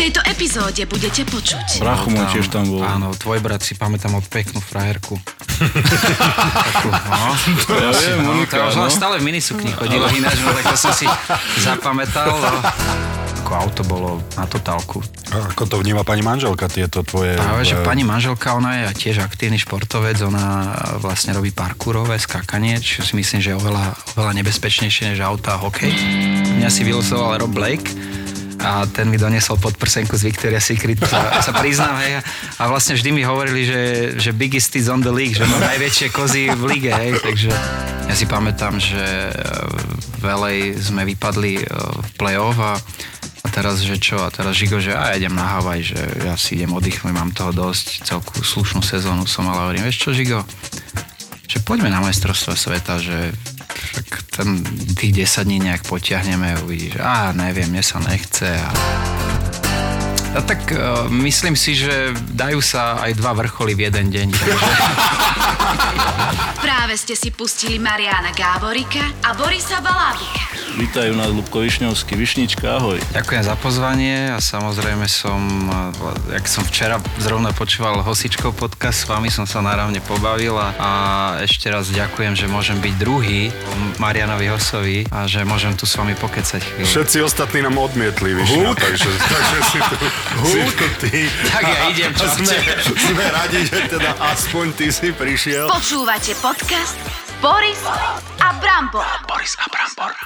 tejto epizóde budete počuť. Brachu môj tiež tam bol. Áno, tvoj brat si pamätám od peknú frajerku. Takú, no. Ja viem, No, Monika, to no. ona stále v minisukni chodila ináč, no tak to som si zapamätal. No. Ako auto bolo na totálku. A Ako to vníma pani manželka, tieto tvoje... Práve, že eh, pani manželka, ona je tiež aktívny športovec, ona vlastne robí parkourové skákanie, čo si myslím, že je oveľa, oveľa nebezpečnejšie než auta a hokej. Mňa si vylosoval Rob Blake, a ten mi doniesol podprsenku z Victoria's Secret, sa, sa priznám, hej. A vlastne vždy mi hovorili, že, že biggest is on the league, že mám najväčšie kozy v lige, hej. Takže ja si pamätám, že e, v LA sme vypadli e, v play-off a, a teraz, že čo? A teraz Žigo, že a idem na Havaj, že ja si idem oddychnúť, mám toho dosť, celku slušnú sezónu som, ale hovorím, vieš čo, Žigo? Že poďme na majstrovstvo sveta, že však ten, tých 10 dní nejak potiahneme a uvidíš, a neviem, mne sa nechce. A... A tak uh, myslím si, že dajú sa aj dva vrcholy v jeden deň. Práve ste si pustili Mariana Gáborika a Borisa Balábika. Vítajú nás Lubko Višňovský. Višnička, ahoj. Ďakujem za pozvanie a samozrejme som, eh, jak som včera zrovna počúval Hosičkov podcast, s vami som sa naravne pobavil a, a ešte raz ďakujem, že môžem byť druhý Marianovi Hosovi a že môžem tu s vami pokecať chvíľu. Všetci ostatní nám odmietli, Višňa, takže, takže si tu, tu ty. Tak ja idem, čo sme, sme radi, že teda aspoň ty si prišiel. Počúvate podcast Boris a Brambor.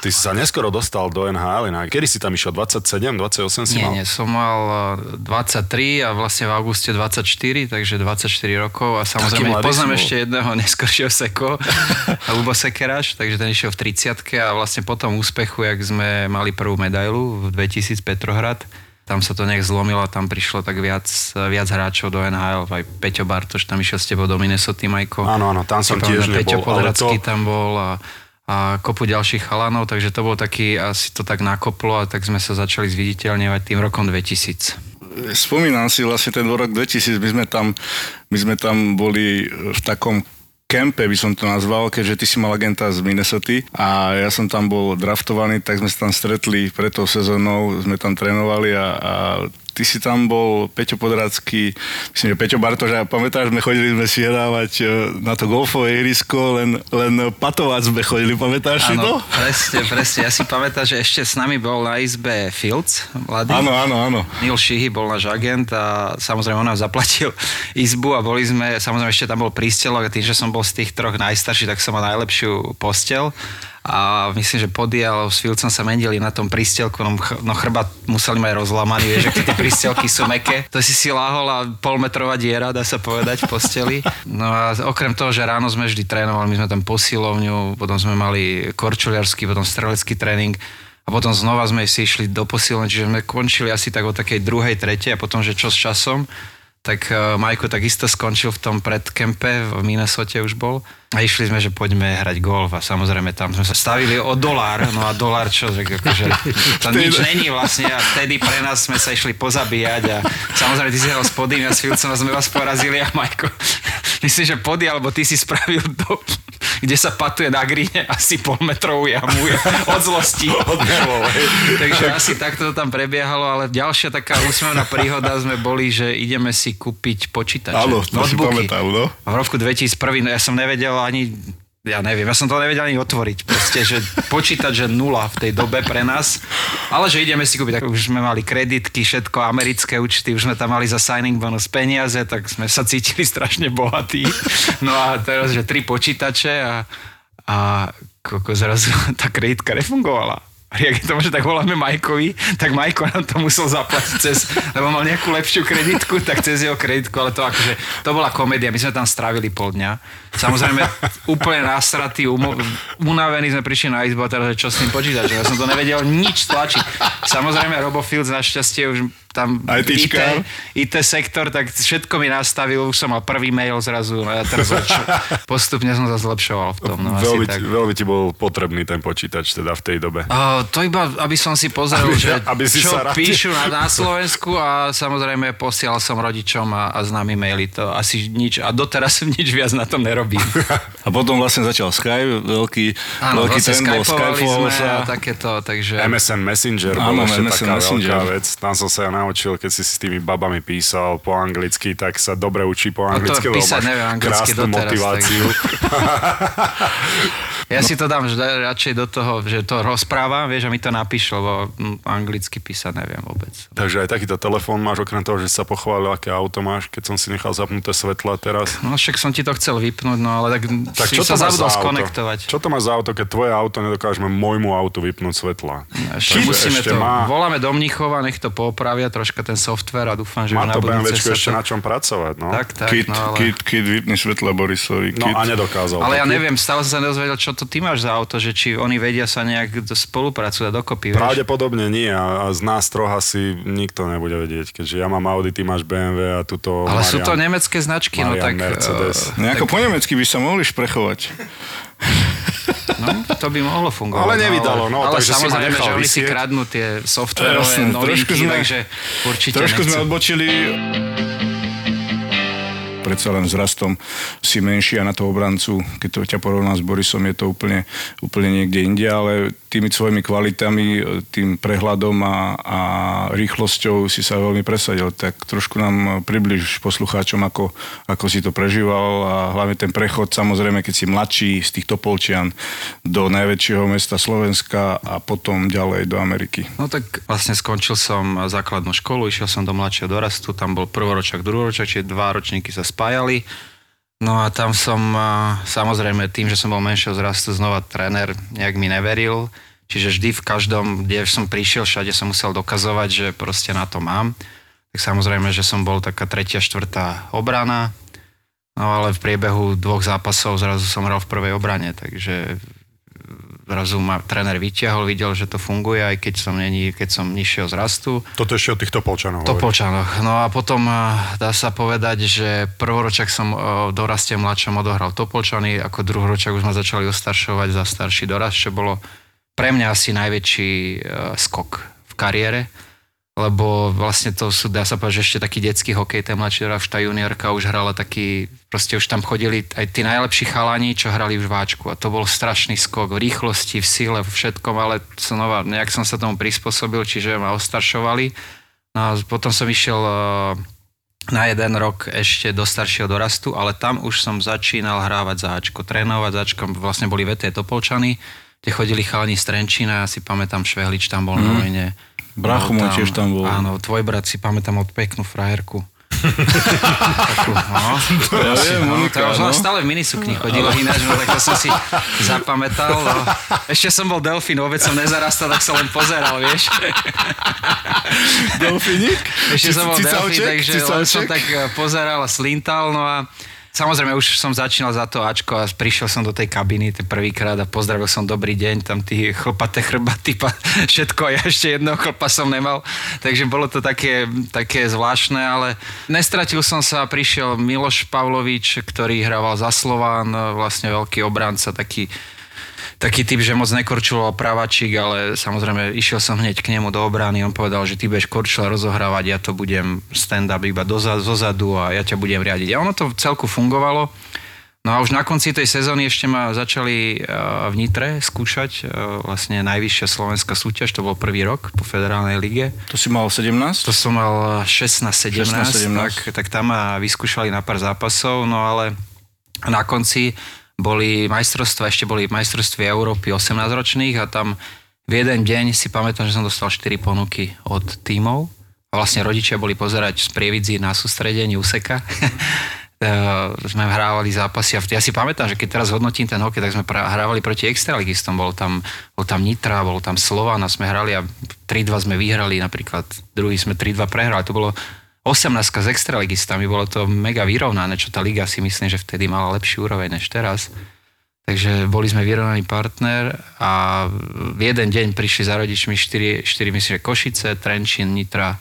Ty si sa neskoro dostal do NHL, inak. kedy si tam išiel? 27, 28 si Nie, mal? nie, som mal eh, 23 a vlastne v auguste 24, takže 24 rokov a samozrejme poznám ešte jedného neskoršieho Seko, Lubo Sekeráš, takže ten išiel v 30 a vlastne po tom úspechu, jak sme mali prvú medailu v 2000 Petrohrad, tam sa to nejak zlomilo a tam prišlo tak viac, viac hráčov do NHL, aj Peťo Bartoš tam išiel s tebou do Minnesota, Majko. Áno, áno, tam som tiež Peťo nebol, ale Podracký to- tam bol a, a kopu ďalších chalanov, takže to bol taký, asi to tak nakoplo a tak sme sa začali zviditeľňovať tým rokom 2000. Spomínam si vlastne ten rok 2000, my sme tam, my sme tam boli v takom kempe, by som to nazval, keďže ty si mal agenta z Minnesota a ja som tam bol draftovaný, tak sme sa tam stretli pred tou sezónou, sme tam trénovali a, a ty si tam bol, Peťo Podrácky, myslím, že Peťo Bartoš, a pamätáš, sme chodili sme si hrávať e, na to golfové ihrisko, len, len patovať sme chodili, pamätáš si to? Presne, presne. Ja si pamätám, že ešte s nami bol na izbe Fields, mladý. Áno, áno, áno. Neil Sheehy bol náš agent a samozrejme on nám zaplatil izbu a boli sme, samozrejme ešte tam bol prístelok a tým, že som bol z tých troch najstarší, tak som mal najlepšiu postel a myslím, že podial s Filcom sa mendili na tom prístelku, no, ch- no chrbát museli mať rozlamaný, vieš, že tie prístelky sú meké. To si si láhol a polmetrová diera, dá sa povedať, v posteli. No a okrem toho, že ráno sme vždy trénovali, my sme tam posilovňu, potom sme mali korčuliarský, potom strelecký tréning a potom znova sme si išli do posilovne, čiže sme končili asi tak o takej druhej, tretej a potom, že čo s časom, tak uh, Majko takisto skončil v tom predkempe, v Minnesote už bol. A išli sme, že poďme hrať golf a samozrejme tam sme sa stavili o dolár, no a dolár čo, že akože, to nič není vlastne a vtedy pre nás sme sa išli pozabíjať a samozrejme ty si hral s podým a s Filcom a sme vás porazili a Majko, myslím, že pody, alebo ty si spravil do, kde sa patuje na gríne asi pol metrovú jamu od zlosti. Od nervov, hej. Takže asi takto to tam prebiehalo, ale ďalšia taká úsmevná príhoda sme boli, že ideme si kúpiť počítače. Áno, to si pamätám, no. A v roku 2001, no ja som nevedel ani ja neviem, ja som to nevedel ani otvoriť. Proste, že počítať, že nula v tej dobe pre nás. Ale že ideme si kúpiť, tak už sme mali kreditky, všetko, americké účty, už sme tam mali za signing bonus peniaze, tak sme sa cítili strašne bohatí. No a teraz, že tri počítače a, a koko, zrazu tá kreditka nefungovala. Jak je to, že tak voláme Majkovi, tak Majko nám to musel zaplatiť cez, lebo mal nejakú lepšiu kreditku, tak cez jeho kreditku, ale to akože, to bola komédia, my sme tam strávili pol dňa. Samozrejme, úplne nasratí, umo- unavení sme prišli na izbu a teraz, čo s tým počítať, že ja som to nevedel nič tlačiť. Samozrejme, Robo Fields našťastie už tam IT. IT sektor, tak všetko mi nastavil, už som mal prvý mail zrazu, a ja teraz čo, postupne som sa zlepšoval v tom. No, asi veľmi, tak. ti, veľmi ti bol potrebný ten počítač teda v tej dobe. Uh, to iba, aby som si pozrel, Aby- že aby si čo sa píšu na, na Slovensku a samozrejme posielal som rodičom a, a známy maily. To asi nič, a doteraz som nič viac na tom nerobím. A potom vlastne začal Skype, veľký, Áno, veľký vlastne trend bol sme sa. a takéto, takže... MSN Messenger Áno, bol ešte MSN taká Messenger. veľká vec. Tam som sa ja naučil, keď si s tými babami písal po anglicky, tak sa dobre učí po No to anglicky, lebo písať máš neviem anglicky krásnu doteraz, motiváciu. Ja si to dám radšej do toho, že to rozprávam, vieš, a mi to napíš, lebo anglicky písať neviem vôbec. Takže aj takýto telefón máš, okrem toho, že sa pochválil, aké auto máš, keď som si nechal zapnuté svetla teraz. No však som ti to chcel vypnúť, no ale tak, Tak si čo sa to zabudol skonektovať. Čo to máš za auto, keď tvoje auto nedokážeme môjmu autu vypnúť svetla? Ešte Takže musíme ešte to, má, voláme do Mníchova, nech to poopravia troška ten software a dúfam, že má to BMWčko ešte to... na čom pracovať, no. Tak, tak, Kit, no ale... kit, kit, vypni svetla Borisovi. No Kit. a nedokázal. Ale ja neviem, stále som sa nedozvedel, čo to ty máš za auto, že či oni vedia sa nejak do- spolupracovať dokopy, vieš? Pravdepodobne nie a, a z nás troch asi nikto nebude vedieť, keďže ja mám Audi, ty máš BMW a tuto Ale Marian. sú to nemecké značky, no Marian tak... Mercedes. eh, Nejako po nemecky by sa mohli šprechovať. No, to by mohlo fungovať. Ale nevydalo, no, ale takže si ma samozrejme, že oni si kradnú tie softverové novinky, sme- takže určite Trošku sme nechcú. odbočili predsa len vzrastom si menší a na toho obrancu, keď to ťa porovná s Borisom, je to úplne, úplne niekde inde, ale tými svojimi kvalitami, tým prehľadom a, a rýchlosťou si sa veľmi presadil. Tak trošku nám približ poslucháčom, ako, ako si to prežíval a hlavne ten prechod, samozrejme, keď si mladší z tých Topolčian do najväčšieho mesta Slovenska a potom ďalej do Ameriky. No tak vlastne skončil som základnú školu, išiel som do mladšieho dorastu, tam bol prvoročak, druhoročak, čiže dva ročníky sa spájali. No a tam som, samozrejme, tým, že som bol menšieho zrastu, znova tréner nejak mi neveril. Čiže vždy v každom, kde som prišiel, všade som musel dokazovať, že proste na to mám. Tak samozrejme, že som bol taká tretia, štvrtá obrana. No ale v priebehu dvoch zápasov zrazu som hral v prvej obrane, takže zrazu ma tréner vyťahol, videl, že to funguje, aj keď som, není, keď som nižšieho zrastu. Toto ešte od týchto polčanov. To. Polčanoch. No a potom eh, dá sa povedať, že prvoročak som eh, v doraste mladšom odohral Topolčany, ako druhoročak už ma začali ostaršovať za starší dorast, čo bolo pre mňa asi najväčší eh, skok v kariére, lebo vlastne to sú, dá sa povedať, že ešte taký detský hokej, ten mladší dorast, tá juniorka už hrala taký, proste už tam chodili aj tí najlepší chalani, čo hrali už váčku a to bol strašný skok v rýchlosti, v sile, v všetkom, ale znova, nejak som sa tomu prispôsobil, čiže ma ostaršovali. No a potom som išiel eh, na jeden rok ešte do staršieho dorastu, ale tam už som začínal hrávať za Ačko, trénovať za Ačkom, vlastne boli VT Topolčany, kde chodili chalani z Trenčína, ja si pamätám Švehlič tam bol mm. na vojne. Bracho Bol môj tiež tam bol. Áno, tvoj brat si pamätám od peknú frajerku. Takú, no. Ja viem, No, Monika, len no. stále v minisukni chodila ináč, no, tak to som si zapamätal. No. Ešte som bol delfín, vôbec som nezarastal, tak som len pozeral, vieš. Delfínik? Ešte som bol delfín, takže som tak eh, pozeral a slintal, no a Samozrejme, už som začínal za to Ačko a prišiel som do tej kabiny ten prvýkrát a pozdravil som dobrý deň, tam tí chlpaté chrbaty, všetko, ja ešte jedného chlpa som nemal, takže bolo to také, také zvláštne, ale nestratil som sa, prišiel Miloš Pavlovič, ktorý hrával za Slován, vlastne veľký obranca, taký taký typ, že moc nekorčuloval pravačík, ale samozrejme išiel som hneď k nemu do obrany, on povedal, že ty budeš korčula rozohrávať, ja to budem stand-up iba doza, zozadu a ja ťa budem riadiť. A ono to celku fungovalo. No a už na konci tej sezóny ešte ma začali uh, v Nitre skúšať, uh, vlastne najvyššia slovenská súťaž, to bol prvý rok po federálnej lige. To si mal 17? To som mal 16-17, 16-17. tak, tak tam ma vyskúšali na pár zápasov, no ale na konci boli majstrovstva, ešte boli majstrovstvie Európy 18-ročných a tam v jeden deň si pamätám, že som dostal 4 ponuky od tímov. A vlastne rodičia boli pozerať z Prievidzi na sústredení úseka. Eh, sme hrávali zápasy a ja si pamätám, že keď teraz hodnotím ten hokej, tak sme hrávali proti extraligistom, bol tam, bol tam Nitra, bol tam Slovan a sme hrali a 3-2 sme vyhrali napríklad, druhý sme 3-2 prehrali, to bolo 18 s extraligistami, bolo to mega vyrovnané, čo tá liga si myslím, že vtedy mala lepší úroveň než teraz. Takže boli sme vyrovnaný partner a v jeden deň prišli za rodičmi 4, 4 myslím, že Košice, Trenčín, Nitra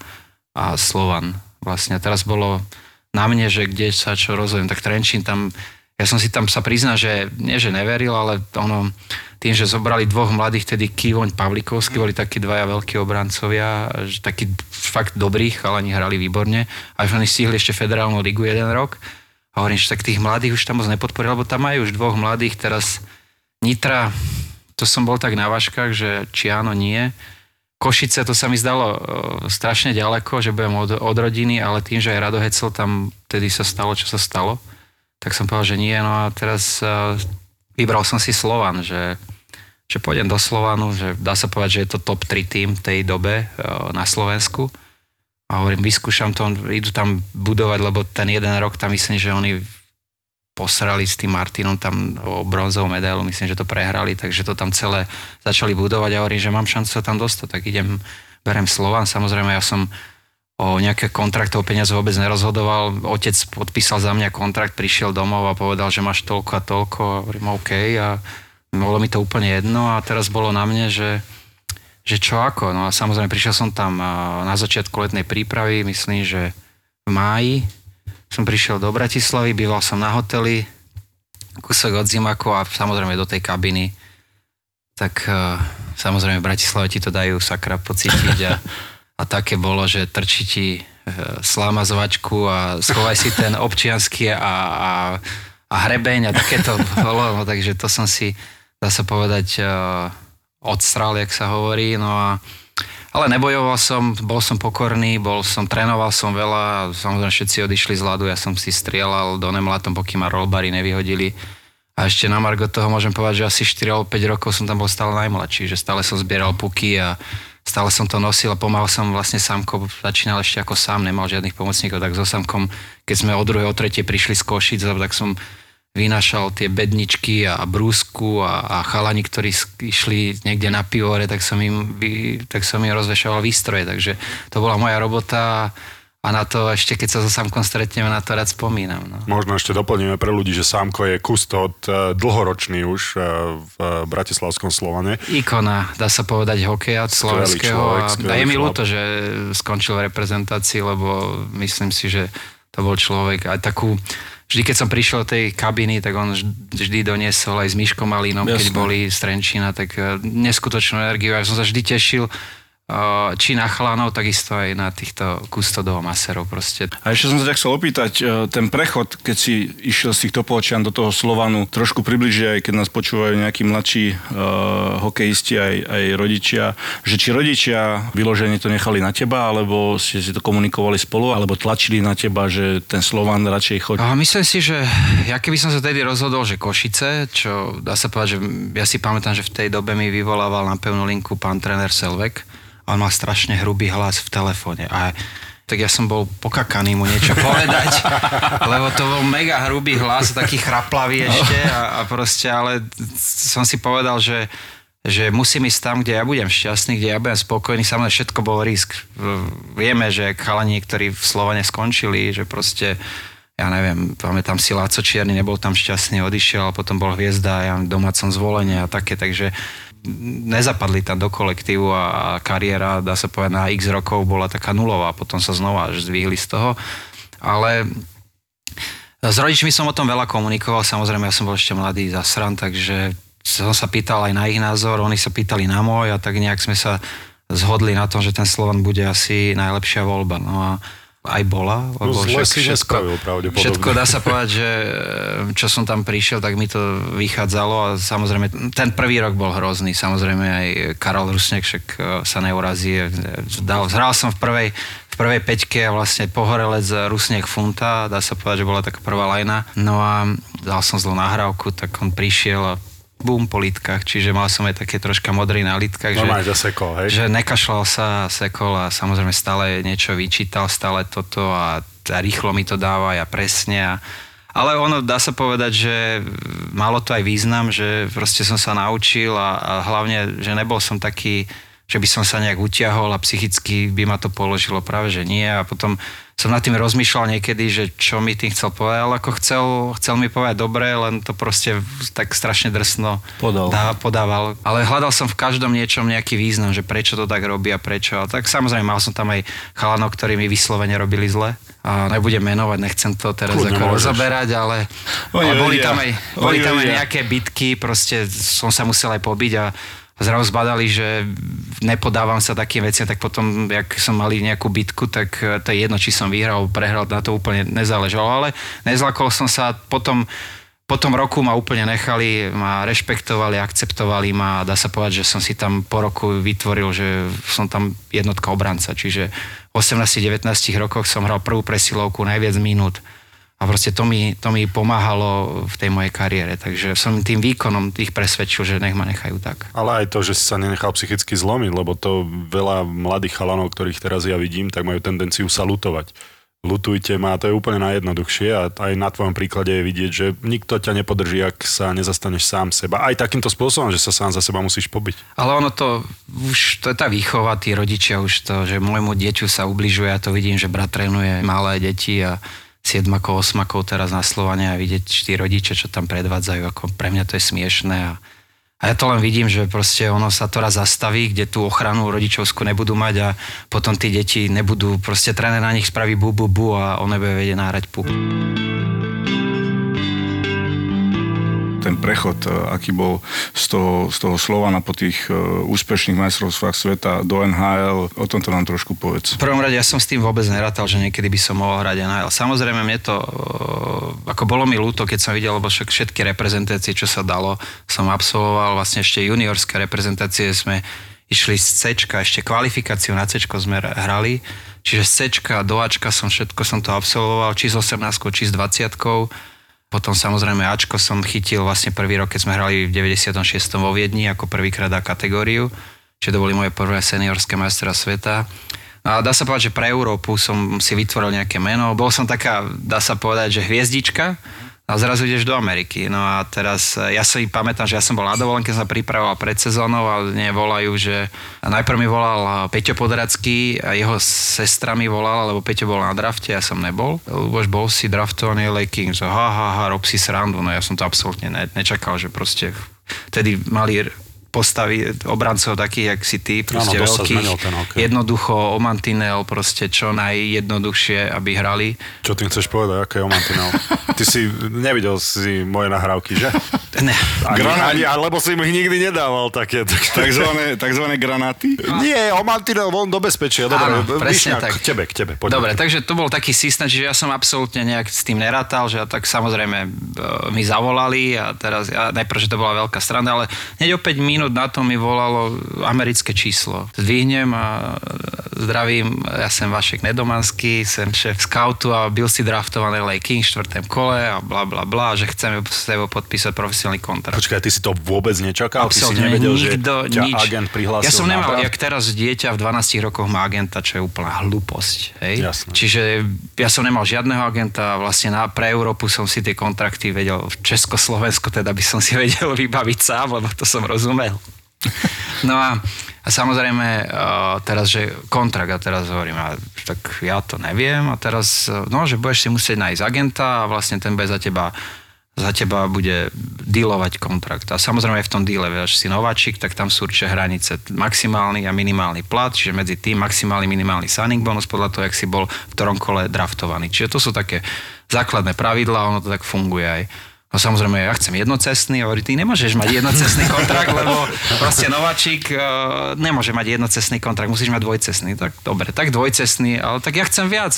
a Slovan. Vlastne teraz bolo na mne, že kde sa čo rozhodujem, tak Trenčín tam, ja som si tam sa prizná, že nie, že neveril, ale ono, tým, že zobrali dvoch mladých, tedy Kivoň Pavlikovský, boli takí dvaja veľkí obrancovia, že takí fakt dobrých, ale oni hrali výborne. A že oni stihli ešte federálnu ligu jeden rok. A hovorím, že tak tých mladých už tam moc nepodporil, lebo tam majú už dvoch mladých, teraz Nitra, to som bol tak na váškach, že či áno, nie. Košice, to sa mi zdalo uh, strašne ďaleko, že budem od, od rodiny, ale tým, že aj Rado tam tedy sa stalo, čo sa stalo, tak som povedal, že nie. No a teraz uh, vybral som si Slovan, že, že pôjdem do Slovanu, že dá sa povedať, že je to top 3 tým tej dobe uh, na Slovensku. A hovorím, vyskúšam to, idú tam budovať, lebo ten jeden rok tam myslím, že oni posrali s tým Martinom tam o bronzovú medailu, myslím, že to prehrali, takže to tam celé začali budovať a hovorím, že mám šancu sa tam dostať, tak idem, berem Slovan, samozrejme ja som o nejaké kontrakty o peniaze vôbec nerozhodoval, otec podpísal za mňa kontrakt, prišiel domov a povedal, že máš toľko a toľko, a hovorím, OK a bolo mi to úplne jedno a teraz bolo na mne, že že čo ako. No a samozrejme prišiel som tam na začiatku letnej prípravy, myslím, že v máji som prišiel do Bratislavy, býval som na hoteli, kúsok od zimaku a samozrejme do tej kabiny. Tak samozrejme v Bratislave ti to dajú sakra pocítiť a, a také bolo, že trčí ti e, sláma zvačku a schovaj si ten občiansky a, a, a hrebeň a takéto bolo, no, takže to som si, dá sa povedať, e, odstral, jak sa hovorí, no a ale nebojoval som, bol som pokorný, bol som, trénoval som veľa, samozrejme všetci odišli z ľadu, ja som si strieľal do nemlatom, pokým ma rollbary nevyhodili. A ešte na Margo toho môžem povedať, že asi 4 alebo 5 rokov som tam bol stále najmladší, že stále som zbieral puky a stále som to nosil a pomáhal som vlastne sámko, začínal ešte ako sám, nemal žiadnych pomocníkov, tak so sámkom, keď sme o druhej, o tretej prišli z Košic, tak som vynašal tie bedničky a brúsku a, a chalani, ktorí išli niekde na pivore, tak som im, tak som im rozvešoval výstroje. Takže to bola moja robota a na to ešte, keď sa so Sámkom stretneme, na to rád spomínam. No. Možno ešte doplníme pre ľudí, že Sámko je kustot e, dlhoročný už e, v Bratislavskom Slovane. Ikona, dá sa povedať, hokeja slovenského. Človek, a je mi ľúto, že skončil v reprezentácii, lebo myslím si, že to bol človek aj takú vždy, keď som prišiel do tej kabiny, tak on vždy doniesol aj s Myškom Malínom, keď boli z Trenčína, tak neskutočnú energiu. Ja som sa vždy tešil, či na chlanov, takisto aj na týchto kustodov maserov proste. A ešte som sa ťa chcel opýtať, e, ten prechod, keď si išiel z tých Topolčian do toho Slovanu, trošku približí aj keď nás počúvajú nejakí mladší uh, hokejisti, aj, aj rodičia, že či rodičia vyloženie to nechali na teba, alebo ste si to komunikovali spolu, alebo tlačili na teba, že ten Slovan radšej chodí? A myslím si, že ja keby som sa tedy rozhodol, že Košice, čo dá sa povedať, že ja si pamätám, že v tej dobe mi vyvolával na pevnú linku pán tréner Selvek, on mal strašne hrubý hlas v telefóne a tak ja som bol pokakaný mu niečo povedať, lebo to bol mega hrubý hlas, taký chraplavý ešte a, a proste, ale som si povedal, že že musím ísť tam, kde ja budem šťastný, kde ja budem spokojný, samozrejme všetko bol risk. Vieme, že chalani, ktorí v Slovane skončili, že proste ja neviem, pamätám si Láco Čierny, nebol tam šťastný, odišiel, a potom bol hviezda, ja domácom zvolenie a také, takže nezapadli tam do kolektívu a, kariéra, dá sa povedať, na x rokov bola taká nulová, potom sa znova až zdvihli z toho. Ale s rodičmi som o tom veľa komunikoval, samozrejme ja som bol ešte mladý zasran, takže som sa pýtal aj na ich názor, oni sa pýtali na môj a tak nejak sme sa zhodli na tom, že ten Slovan bude asi najlepšia voľba. No a aj bola. Lebo no, si všetko, všetko dá sa povedať, že eh, čo som tam prišiel, tak mi to vychádzalo a samozrejme ten prvý rok bol hrozný. Samozrejme aj Karol Rusnek však eh, sa neurazí. Dal, hral som v prvej, v prvej peťke a vlastne pohorelec Rusnek Funta, dá sa povedať, že bola taká prvá lajna. No a dal som zlú nahrávku, tak on prišiel a bum po lítkach, čiže mal som aj také troška modrý na lítkach. No že, sekol, hej? Že nekašľal sa, sekol a samozrejme stále niečo vyčítal, stále toto a, a rýchlo mi to dáva a presne a, ale ono dá sa povedať, že malo to aj význam, že proste som sa naučil a, a hlavne, že nebol som taký, že by som sa nejak utiahol a psychicky by ma to položilo práve, že nie a potom som nad tým rozmýšľal niekedy, že čo mi tým chcel povedať, ale ako chcel, chcel mi povedať dobre, len to proste tak strašne drsno Podal. Dá, podával. Ale hľadal som v každom niečom nejaký význam, že prečo to tak robí a prečo. A tak samozrejme mal som tam aj chalanov, ktorí mi vyslovene robili zle. A nebudem menovať, nechcem to teraz Kľudne ako rozoberať, ale, ale boli tam aj, boli tam aj nejaké bitky, proste som sa musel aj pobiť a zrazu zbadali, že nepodávam sa takým veciam, tak potom, jak som mali nejakú bitku, tak eh, to je jedno, či som vyhral, prehral, na to úplne nezáležalo, ale nezlakol som sa potom po tom roku ma úplne nechali, ma rešpektovali, akceptovali ma a dá sa povedať, že som si tam po roku vytvoril, že som tam jednotka obranca. Čiže v 18-19 rokoch som hral prvú presilovku, najviac minút a proste to mi, to mi pomáhalo v tej mojej kariére. Takže som tým výkonom ich presvedčil, že nech ma nechajú tak. Ale aj to, že si sa nenechal psychicky zlomiť, lebo to veľa mladých chalanov, ktorých teraz ja vidím, tak majú tendenciu sa lutovať lutujte ma, to je úplne najjednoduchšie a aj na tvojom príklade je vidieť, že nikto ťa nepodrží, ak sa nezastaneš sám seba. Aj takýmto spôsobom, že sa sám za seba musíš pobiť. Ale ono to, už to je tá výchova, tí rodičia už to, že môjmu dieťu sa ubližuje, ja to vidím, že brat trénuje malé deti a 7 8 teraz na Slovane a vidieť tí rodičia, čo tam predvádzajú, ako pre mňa to je smiešné a a ja to len vidím, že proste ono sa to raz zastaví, kde tú ochranu rodičovskú nebudú mať a potom tí deti nebudú, proste tréner na nich spraví bu, bu, bu a on nebude vedieť náhrať ten prechod, e, aký bol z toho, z toho Slovana po tých e, úspešných majstrovstvách sveta do NHL, o tomto nám trošku povedz. V prvom rade ja som s tým vôbec nerátal, že niekedy by som mohol hrať NHL. Samozrejme mne to, e, ako bolo mi ľúto, keď som videl, lebo však všetky reprezentácie, čo sa dalo, som absolvoval. Vlastne ešte juniorské reprezentácie sme išli z C, ešte kvalifikáciu na C sme hrali. Čiže z C do Ačka som všetko som to absolvoval, či s 18, či s 20 potom samozrejme Ačko som chytil vlastne prvý rok, keď sme hrali v 96. vo Viedni ako prvýkrát A kategóriu, čiže to boli moje prvé seniorské majstra sveta. No a dá sa povedať, že pre Európu som si vytvoril nejaké meno. Bol som taká, dá sa povedať, že hviezdička, a zrazu ideš do Ameriky. No a teraz, e, ja si pamätám, že ja som bol na dovolenke, sa pripravoval pred sezónou a mne volajú, že najprv mi volal Peťo Podracký a jeho sestra mi volala, lebo Peťo bol na drafte, ja som nebol. Už bol si draftovaný LA Kings, ha, ha, ha, rob si srandu, no ja som to absolútne ne, nečakal, že proste vtedy mali postavy obrancov takých, jak si ty, proste ano, veľkých, ten jednoducho o mantinel, proste čo najjednoduchšie, aby hrali. Čo tým chceš povedať, aké je o mantinel? Ty si nevidel si moje nahrávky, že? Ne. Ani, ani, lebo si mi nikdy nedával také. Takzvané, takzvané granáty? Nie, o mantinel von do bezpečia. Dobre, Áno, presne tak. K tebe, k tebe. Poďme. Dobre, takže to bol taký systém, čiže ja som absolútne nejak s tým nerátal, že ja tak samozrejme e, mi zavolali a teraz, ja, najprv, že to bola veľká strana, ale hneď o 5 minút minút na to mi volalo americké číslo. Zdvihnem a zdravím, ja som Vašek Nedomanský, som šéf scoutu a byl si draftovaný LA King v štvrtém kole a bla bla bla, že chceme s tebou podpísať profesionálny kontrakt. Počkaj, ty si to vôbec nečakal? Absolutne, ty si nevedel, nikto, že ťa nič. agent prihlásil Ja som nemal, jak teraz dieťa v 12 rokoch má agenta, čo je úplná hlúposť. Hej? Jasné. Čiže ja som nemal žiadneho agenta a vlastne na, pre Európu som si tie kontrakty vedel v Československu, teda by som si vedel vybaviť sám, lebo to som rozumel. No a, a samozrejme uh, teraz, že kontrakt, a teraz hovorím, a, tak ja to neviem a teraz, no, že budeš si musieť nájsť agenta a vlastne ten bude za teba za teba bude dealovať kontrakt. A samozrejme aj v tom deale, vieš, si nováčik, tak tam sú určite hranice maximálny a minimálny plat, čiže medzi tým maximálny, minimálny signing bonus podľa toho, jak si bol v ktorom kole draftovaný. Čiže to sú také základné pravidlá, ono to tak funguje aj. No samozrejme, ja chcem jednocestný, hovorí, ty nemôžeš mať jednocestný kontrakt, lebo proste nováčik uh, nemôže mať jednocestný kontrakt, musíš mať dvojcestný. Tak dobre, tak dvojcestný, ale tak ja chcem viac.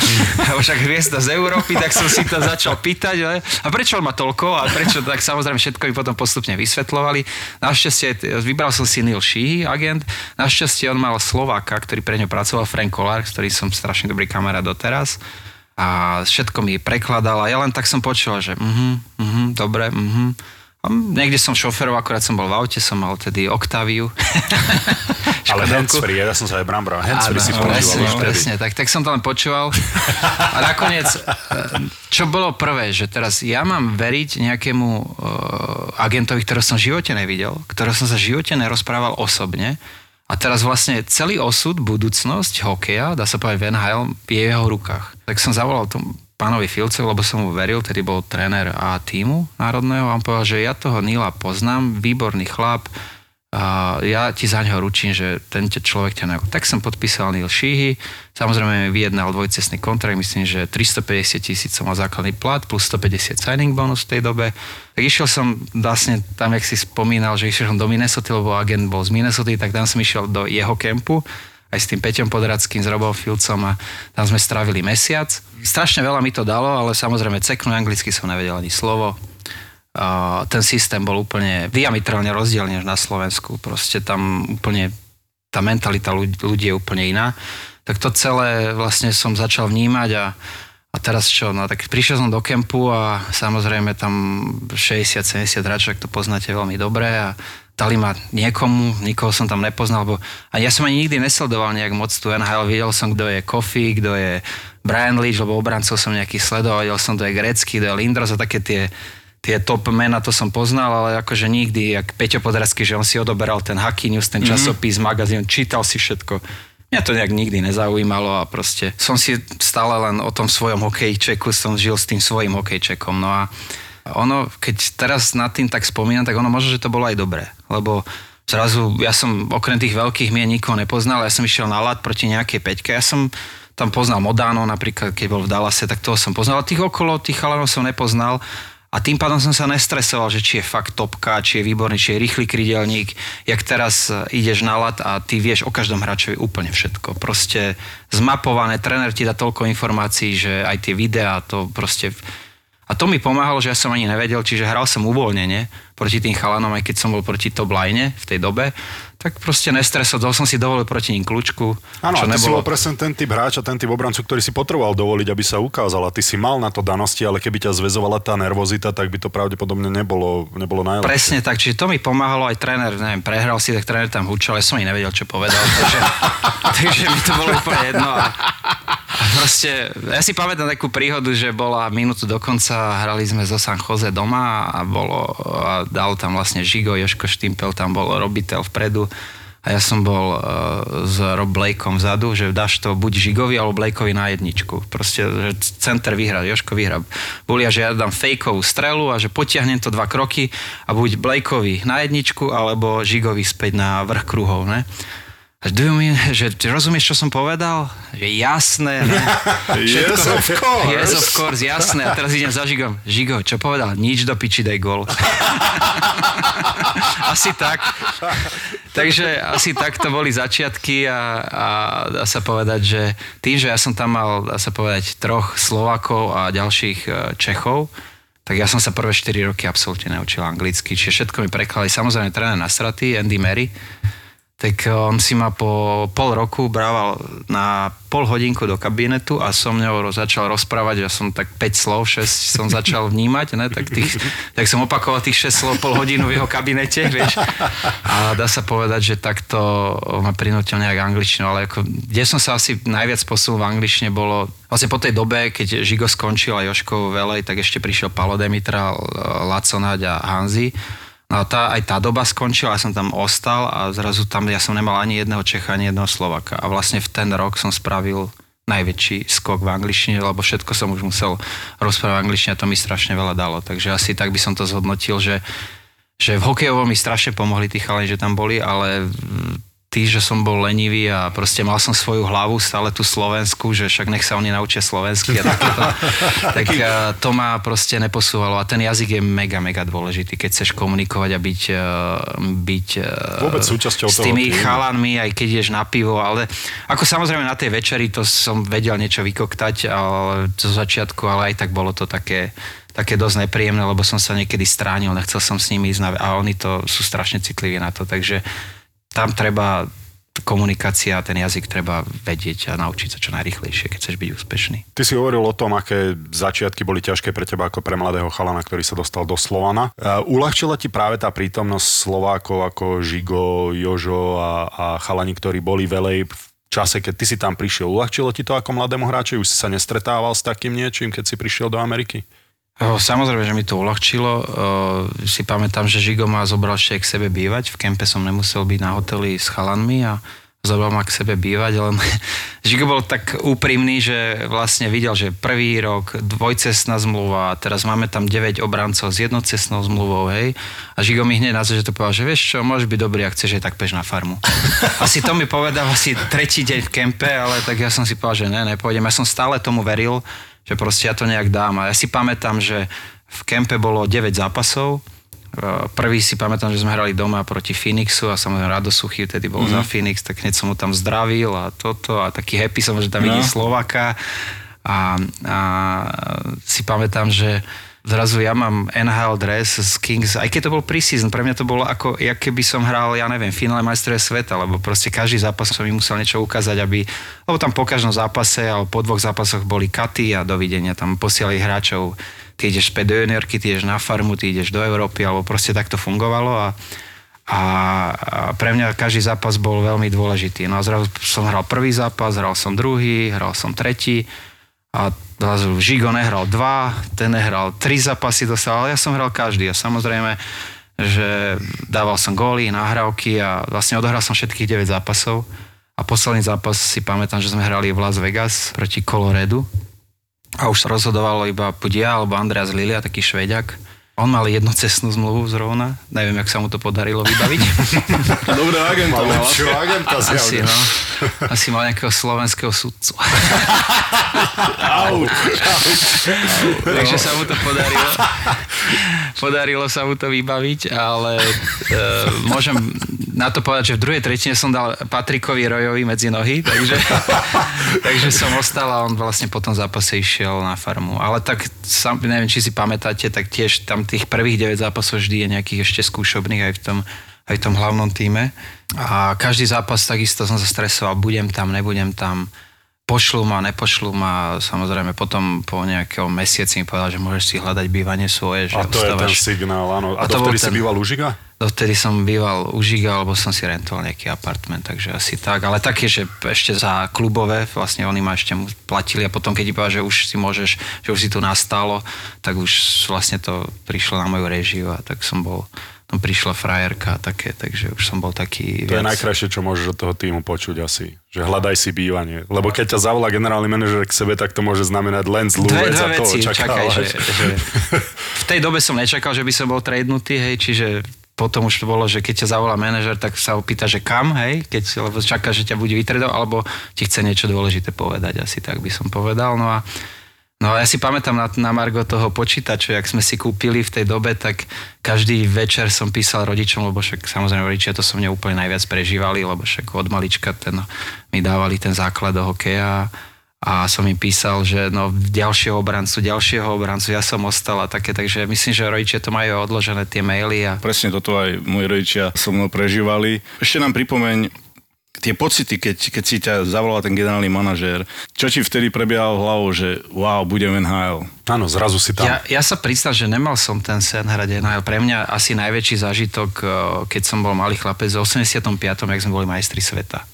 Však hviezda z Európy, tak som si to začal pýtať. Ale, a prečo má toľko? A prečo? Tak samozrejme všetko mi potom postupne vysvetlovali. Našťastie, vybral som si Neil Sheehy, agent. Našťastie on mal Slováka, ktorý pre ňo pracoval, Frank Kolar, ktorý som strašne dobrý kamarát doteraz a všetko mi prekladal a ja len tak som počul, že uh-huh, uh-huh, dobre, uh-huh. A niekde som šoferov, akorát som bol v aute, som mal tedy Octaviu. Ale handsfree, ja som sa aj brambral, handsfree si presne, presne, tak, tak som to len počúval. A nakoniec, čo bolo prvé, že teraz ja mám veriť nejakému uh, agentovi, ktorého som v živote nevidel, ktorého som sa v živote nerozprával osobne, a teraz vlastne celý osud, budúcnosť hokeja, dá sa povedať v NHL, je v jeho rukách. Tak som zavolal tomu pánovi Filce, lebo som mu veril, tedy bol tréner A týmu národného a on povedal, že ja toho Nila poznám, výborný chlap, ja ti za ňo ručím, že ten človek ťa neho. Tak som podpísal Neil Sheehy, samozrejme vyjednal dvojcestný kontrakt, myslím, že 350 tisíc som mal základný plat, plus 150 signing bonus v tej dobe. Tak išiel som vlastne tam, jak si spomínal, že išiel som do Minnesota, lebo agent bol z Minnesota, tak tam som išiel do jeho kempu aj s tým Peťom Podradským, s Robom Filcom a tam sme strávili mesiac. Strašne veľa mi to dalo, ale samozrejme ceknúť anglicky som nevedel ani slovo ten systém bol úplne diametrálne rozdielný než na Slovensku. Proste tam úplne tá mentalita ľudí je úplne iná. Tak to celé vlastne som začal vnímať a a teraz čo, no tak prišiel som do kempu a samozrejme tam 60-70 hráčov, to poznáte veľmi dobre a dali ma niekomu, nikoho som tam nepoznal, bo a ja som ani nikdy nesledoval nejak moc tu NHL, videl som, kto je Kofi, kto je Brian Leach, lebo obrancov som nejaký sledoval, videl som, kto je Grecky, kto je Lindros a také tie, tie top mena to som poznal, ale akože nikdy, jak Peťo Podrazky, že on si odoberal ten Hockey News, ten mhm. časopis, mm-hmm. magazín, čítal si všetko. Mňa to nejak nikdy nezaujímalo a proste som si stále len o tom svojom hokejčeku, som žil s tým svojim hokejčekom. No a ono, keď teraz nad tým tak spomínam, tak ono možno, že to bolo aj dobré. Lebo zrazu, ja som okrem tých veľkých mien nikoho nepoznal, ja som išiel na lat proti nejakej peťke, ja som tam poznal Modano napríklad, keď bol v Dallase, tak toho som poznal. A tých okolo, tých chalanov som nepoznal a tým pádom som sa nestresoval, že či je fakt topka, či je výborný, či je rýchly krydelník. Jak teraz e, ideš na lat a ty vieš o každom hráčovi úplne všetko. Proste zmapované, tréner ti dá toľko informácií, že aj tie videá to proste... A to mi pomáhalo, že ja som ani nevedel, čiže hral som uvoľnene proti tým chalanom, aj keď som bol proti top line v tej dobe tak proste nestresoval, som si dovolil proti ním kľúčku. Áno, a ty nebolo... si bol presne ten typ hráča, ten typ obrancu, ktorý si potreboval dovoliť, aby sa ukázal. A ty si mal na to danosti, ale keby ťa zväzovala tá nervozita, tak by to pravdepodobne nebolo, nebolo najlepšie. Presne tak, čiže to mi pomáhalo aj tréner, neviem, prehral si, tak tréner tam húčal, ja som ani nevedel, čo povedal. takže, takže mi to bolo úplne jedno. A, a proste, ja si pamätám takú príhodu, že bola minútu do konca, hrali sme zo San Jose doma a bolo, a dal tam vlastne Žigo, Joško Štimpel, tam bol robiteľ vpredu a ja som bol uh, s Rob Blakeom vzadu, že dáš to buď Žigovi alebo Blakeovi na jedničku. Proste, že center vyhrá, Joško vyhrá. Boli, že ja dám fejkovú strelu a že potiahnem to dva kroky a buď Blakeovi na jedničku alebo Žigovi späť na vrch kruhov. Ne? Do you mean, že rozumieš, čo som povedal? Že jasné, ne? yes, of course. Yes, of course, jasné. A teraz idem za Žigom. Žigo, čo povedal? Nič do piči, daj gol. asi tak. Takže asi tak to boli začiatky a, a dá sa povedať, že tým, že ja som tam mal, dá sa povedať, troch Slovakov a ďalších e, Čechov, tak ja som sa prvé 4 roky absolútne neučil anglicky, čiže všetko mi prekladali. Samozrejme tréner na straty, Andy Mary, tak eh, on si ma po pol roku brával na pol hodinku do kabinetu a som mňou začal rozprávať, ja som tak 5 slov, 6 som začal vnímať, ne? Tak, tých, tak som opakoval tých 6 slov pol hodinu v jeho kabinete, vieš. A dá sa povedať, že takto ma prinútil nejak angličtinu, ale ako, kde som sa asi najviac posunul v angličtine bolo vlastne po tej dobe, keď Žigo skončil a Joško velej, tak ešte prišiel Palo Demitra, Laconať a Hanzi No tá, aj tá doba skončila, ja som tam ostal a zrazu tam ja som nemal ani jedného Čecha, ani jedného Slovaka. A vlastne v ten rok som spravil najväčší skok v angličtine, lebo všetko som už musel rozprávať v angličtine a to mi strašne veľa dalo. Takže asi tak by som to zhodnotil, že, že v hokejovom mi strašne pomohli tí chalani, že tam boli, ale tý, že som bol lenivý a proste mal som svoju hlavu stále tú Slovensku, že však nech sa oni naučia slovensky a takéto. tak to ma proste neposúvalo a ten jazyk je mega, mega dôležitý, keď chceš komunikovať a byť, e, byť e, Vôbec súčasťou s tými toho chalanmi, aj keď ješ na pivo, ale ako samozrejme na tej večeri to som vedel niečo vykoktať ale, zo začiatku, ale aj tak bolo to také také dosť nepríjemné, lebo som sa niekedy stránil, nechcel som s nimi ísť a oni to sú strašne citliví na to, takže tam treba komunikácia, ten jazyk treba vedieť a naučiť sa čo najrychlejšie, keď chceš byť úspešný. Ty si hovoril o tom, aké začiatky boli ťažké pre teba ako pre mladého chalana, ktorý sa dostal do Slovana. Uľahčila ti práve tá prítomnosť Slovákov ako Žigo, Jožo a, a chalani, ktorí boli velej v čase, keď ty si tam prišiel. Uľahčilo ti to ako mladému hráčovi? Už si sa nestretával s takým niečím, keď si prišiel do Ameriky? Samozrejme, že mi to uľahčilo. Si pamätám, že Žigo ma zobral ešte k sebe bývať. V kempe som nemusel byť na hoteli s chalanmi a zobral ma k sebe bývať, len Žigo bol tak úprimný, že vlastne videl, že prvý rok dvojcestná zmluva, teraz máme tam 9 obrancov s jednocestnou zmluvou, hej. A Žigo mi hneď na to, že to povedal, že vieš čo, môžeš byť dobrý, ak chceš, aj tak peš na farmu. Asi to mi povedal asi tretí deň v kempe, ale tak ja som si povedal, že ne, nepôjdem. Ja som stále tomu veril, že proste ja to nejak dám. A ja si pamätám, že v kempe bolo 9 zápasov. E, prvý si pamätám, že sme hrali doma proti Phoenixu a samozrejme Rado Suchy vtedy bol mm-hmm. za Phoenix, tak hneď som mu tam zdravil a toto a taký happy som, že tam no. vidí Slovaka. A, a si pamätám, že zrazu ja mám NHL dress z Kings, aj keď to bol preseason, pre mňa to bolo ako, jak keby som hral, ja neviem, finále majstre sveta, lebo proste každý zápas som mi musel niečo ukázať, aby, lebo tam po každom zápase alebo po dvoch zápasoch boli katy a dovidenia, tam posielali hráčov, ty ideš späť do juniorky, ty ideš na farmu, ty ideš do Európy, alebo proste takto fungovalo a a pre mňa každý zápas bol veľmi dôležitý. No a zrazu som hral prvý zápas, hral som druhý, hral som tretí a Žigo nehral dva, ten nehral tri zápasy dostal, ale ja som hral každý. A samozrejme, že dával som góly, nahrávky a vlastne odohral som všetkých 9 zápasov. A posledný zápas si pamätám, že sme hrali v Las Vegas proti Coloredu. A už rozhodovalo iba buď ja alebo Andreas Lilia, taký šveďak on mal jednocestnú zmluvu zrovna, neviem, jak sa mu to podarilo vybaviť. Dobre agenta, mal lepšiu agenta asi, no, asi mal nejakého slovenského sudcu. Takže sa mu to podarilo. Podarilo sa mu to vybaviť, ale e, môžem na to povedať, že v druhej tretine som dal Patrikovi Rojovi medzi nohy, takže, takže som ostal a on vlastne po tom zápase išiel na farmu. Ale tak, sam, neviem, či si pamätáte, tak tiež tam tých prvých 9 zápasov vždy je nejakých ešte skúšobných aj v tom, aj v tom hlavnom týme. A každý zápas takisto som sa stresoval, budem tam, nebudem tam, pošlu ma, nepošlu ma, samozrejme potom po nejakom mesiaci mi povedal, že môžeš si hľadať bývanie svoje. Že a to ostávaš... je ten signál, áno. A, a dovtedy ten... si býval u Žiga? Dovtedy som býval u Žiga, alebo som si rentoval nejaký apartment, takže asi tak. Ale také, že ešte za klubové, vlastne oni ma ešte platili a potom, keď povedal, že už si môžeš, že už si tu nastalo, tak už vlastne to prišlo na moju režiu a tak som bol tam prišla frajerka a také, takže už som bol taký... To viac... je najkrajšie, čo môžeš od toho týmu počuť asi, že hľadaj si bývanie. Lebo keď ťa zavolá generálny manažer k sebe, tak to môže znamenať len zlú dve, vec dve a to čakaj, že, že, v tej dobe som nečakal, že by som bol tradenutý, hej, čiže potom už to bolo, že keď ťa zavolá manažer, tak sa opýta, že kam, hej, keď, lebo čaká, že ťa bude vytredovať, alebo ti chce niečo dôležité povedať, asi tak by som povedal. No a No ja si pamätám na, na Margo toho počítača, jak sme si kúpili v tej dobe, tak každý večer som písal rodičom, lebo však samozrejme rodičia to som mňa úplne najviac prežívali, lebo však od malička ten, mi dávali ten základ do hokeja a som im písal, že no ďalšieho obrancu, ďalšieho obrancu, ja som ostal a také, takže myslím, že rodičia to majú odložené tie maily. A... Presne toto aj moji rodičia so mnou prežívali. Ešte nám pripomeň, tie pocity, keď, keď si ťa zavolal ten generálny manažér, čo ti vtedy prebiehalo hlavou, že wow, budem NHL? Áno, zrazu si tam. Ja, ja sa priznám, že nemal som ten sen hrať NHL. Pre mňa asi najväčší zážitok, eh, keď som bol malý chlapec v 85. jak sme boli majstri sveta.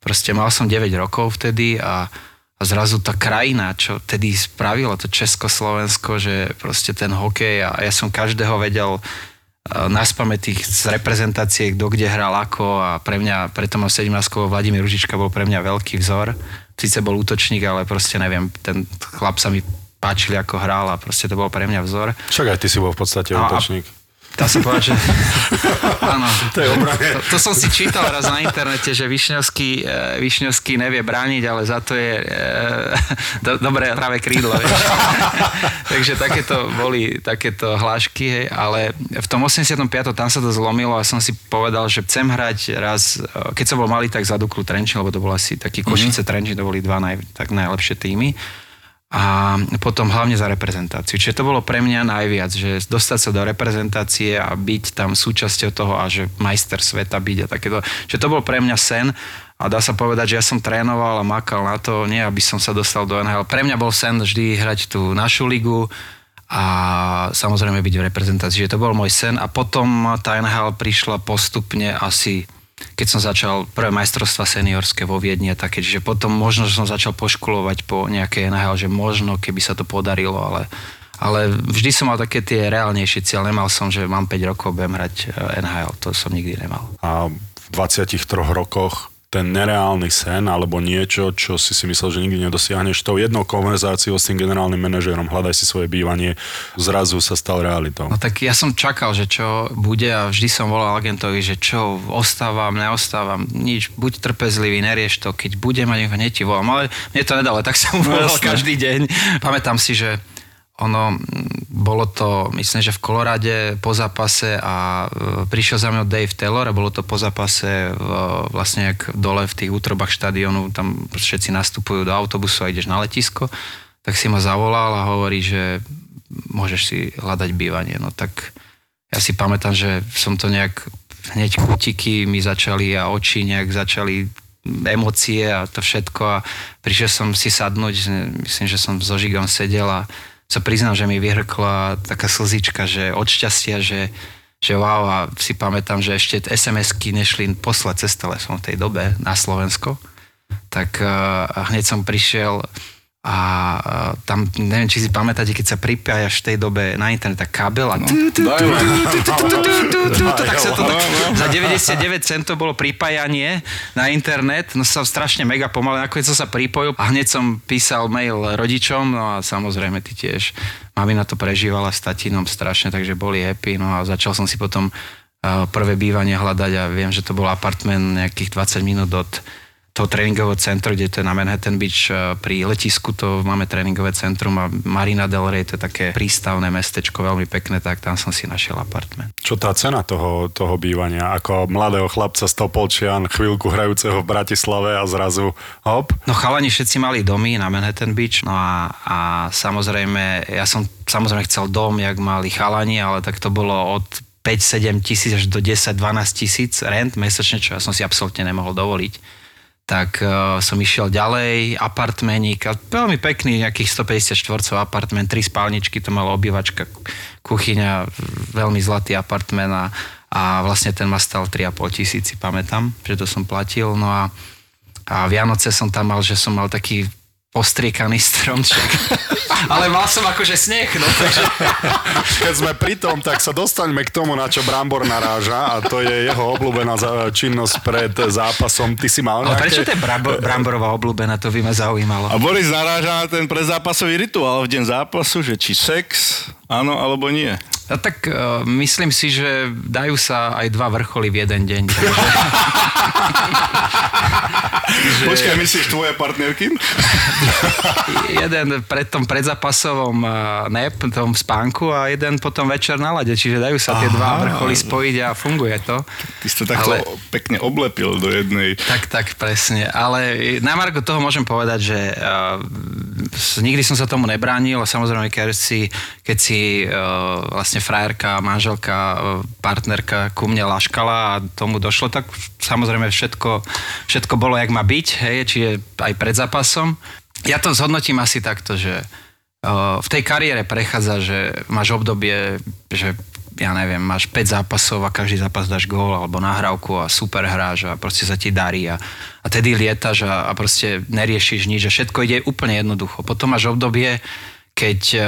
Proste mal som 9 rokov vtedy a, a zrazu tá krajina, čo vtedy spravilo to Československo, že proste ten hokej a ja som každého vedel na spamätých z reprezentácie, kto kde hral ako a pre mňa, preto mám 17 Vladimír Ružička bol pre mňa veľký vzor. Sice bol útočník, ale proste neviem, ten chlap sa mi páčil, ako hral a proste to bol pre mňa vzor. Však aj ty si bol v podstate a, útočník. Dá sa povedať, že... Áno. To je To, to som si čítal raz na internete, že Višňovský, e, Višňovský nevie brániť, ale za to je e, do, dobré práve krídlo. Vieš. Takže takéto boli takéto hlášky, hej, ale v tom 85. tam sa to zlomilo a som si povedal, že chcem hrať raz, e, keď som bol malý, tak za Duklu Trenčín, lebo to bol asi taký Košice mm-hmm. Trenčín, to boli dva naj, tak najlepšie týmy a potom hlavne za reprezentáciu. Čiže to bolo pre mňa najviac, že dostať sa do reprezentácie a byť tam súčasťou toho a že majster sveta byť a takéto. Čiže to bol pre mňa sen a dá sa povedať, že ja som trénoval a makal na to, nie aby som sa dostal do NHL. Pre mňa bol sen vždy hrať tú našu ligu a samozrejme byť v reprezentácii. Že to bol môj sen a potom tá NHL prišla postupne asi keď som začal prvé majstrovstva seniorské vo Viedni a také, potom možno, že som začal poškulovať po nejaké NHL, že možno, keby sa to podarilo, ale, ale vždy som mal také tie reálnejšie cieľ. Nemal som, že mám 5 rokov, budem hrať eh, NHL, to som nikdy nemal. A v 23 rokoch ten nereálny sen alebo niečo, čo si si myslel, že nikdy nedosiahneš, tou jednou konverzáciou s tým generálnym manažérom, hľadaj si svoje bývanie, zrazu sa stal realitou. No tak ja som čakal, že čo bude a vždy som volal agentovi, že čo ostávam, neostávam, nič, buď trpezlivý, nerieš to, keď bude mať, hneď ti volám, ale mne to nedalo, tak som no, volal každý deň. Pamätám si, že ono, bolo to, myslím, že v Kolorade po zápase a e, prišiel za mňou Dave Taylor a bolo to po zápase v, vlastne jak dole v tých útrobách štadionu, tam všetci nastupujú do autobusu a ideš na letisko, tak si ma zavolal a hovorí, že môžeš si hľadať bývanie. No tak ja si pamätám, že som to nejak hneď kutiky mi začali a oči nejak začali emócie a to všetko a prišiel som si sadnúť, myslím, že som so Žigom sedel a sa priznám, že mi vyhrkla taká slzička, že od šťastia, že, že wow a si pamätám, že ešte SMS-ky nešli poslať cez telefón v tej dobe na Slovensko. Tak uh, hneď som prišiel a tam, neviem, či si pamätáte, keď sa pripájaš v tej dobe na internet, tak kábel a tak sa to tak, za 99 centov bolo pripájanie na internet, no som strašne mega pomalé, nakoniec som sa pripojil a hneď som písal mail rodičom, no a samozrejme ty tiež, mamina to prežívala s tatinom strašne, takže boli happy, no a začal som si potom prvé bývanie hľadať a viem, že to bol apartment nejakých 20 minút od to tréningové centrum, kde to je na Manhattan Beach e, pri letisku, to máme tréningové centrum a Marina Del Rey, to je také prístavné mestečko, veľmi pekné, tak tam som si našiel apartment. Čo tá cena toho, toho bývania? Ako mladého chlapca z Topolčian, chvíľku hrajúceho v Bratislave a zrazu hop? No chalani všetci mali domy na Manhattan Beach, no a, a samozrejme, ja som samozrejme chcel dom, jak mali chalani, ale tak to bolo od 5-7 tisíc až do 10-12 tisíc rent mesačne, čo ja som si absolútne nemohol dovoliť tak uh, som išiel ďalej, apartmeník, veľmi pekný, nejakých 150 štvorcov apartment, tri spálničky, to mala obývačka, kuchyňa, veľmi zlatý apartment a, a vlastne ten ma stal 3,5 tisíci, pamätám, že to som platil, no a, a Vianoce som tam mal, že som mal taký ostriekaný stromček. Ale mal som akože sneh, no takže... Keď sme pri tom, tak sa dostaňme k tomu, na čo Brambor naráža a to je jeho obľúbená činnosť pred zápasom. Ty si mal nejaké... Ale prečo to je Brambor, Bramborová obľúbená, to by ma zaujímalo. A Boris naráža na ten predzápasový rituál v deň zápasu, že či sex, áno alebo nie. No tak uh, myslím si, že dajú sa aj dva vrcholy v jeden deň. Takže... že... Počkaj, myslíš tvoje partnerky? jeden pred tom predzapasovom uh, nep, tom spánku a jeden potom večer na lade, čiže dajú sa tie dva vrcholy spojiť a funguje to. Ty si to takto Ale... pekne oblepil do jednej. Tak, tak, presne. Ale na Marko toho môžem povedať, že uh, nikdy som sa tomu nebránil a samozrejme, keď si, keď si uh, vlastne vlastne frajerka, manželka, e, partnerka ku mne laškala a tomu došlo, tak samozrejme všetko, všetko bolo, jak má byť, hej, čiže aj pred zápasom. Ja to zhodnotím asi takto, že uh, v tej kariére prechádza, že máš obdobie, že ja neviem, máš 5 zápasov a každý zápas dáš gól alebo nahrávku a super hráš a proste sa ti darí a, a tedy lietaš a, a proste neriešiš nič a všetko ide úplne jednoducho. Potom máš obdobie, keď uh,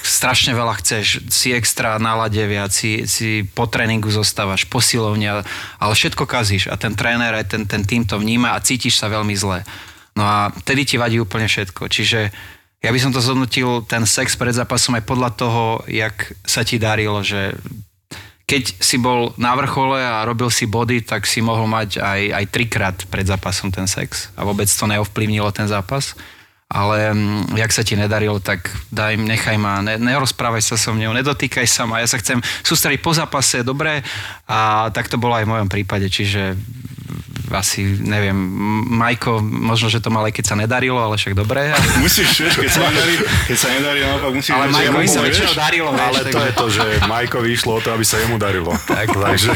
strašne veľa chceš, si extra nalade viac, si, si po tréningu zostávaš, posilovňa, ale všetko kazíš a ten tréner aj ten, ten tým to vníma a cítiš sa veľmi zle. No a tedy ti vadí úplne všetko. Čiže ja by som to zhodnotil, ten sex pred zápasom aj podľa toho, jak sa ti darilo, že keď si bol na vrchole a robil si body, tak si mohol mať aj, aj trikrát pred zápasom ten sex a vôbec to neovplyvnilo ten zápas ale mm, jak sa ti nedarilo, tak daj, nechaj ma, ne, nerozprávaj sa so mnou, nedotýkaj sa ma, ja sa chcem sústrediť po zápase, dobre, a tak to bolo aj v mojom prípade, čiže asi, neviem, Majko, možno, že to mal aj keď sa nedarilo, ale však dobré. Musíš, vieš, keď sa nedarí, keď sa nedarí, naopak musíš... Ale Majkovi sa väčšinou darilo, vieš, Ale to je to, že Majkovi išlo o to, aby sa jemu darilo. Tak, takže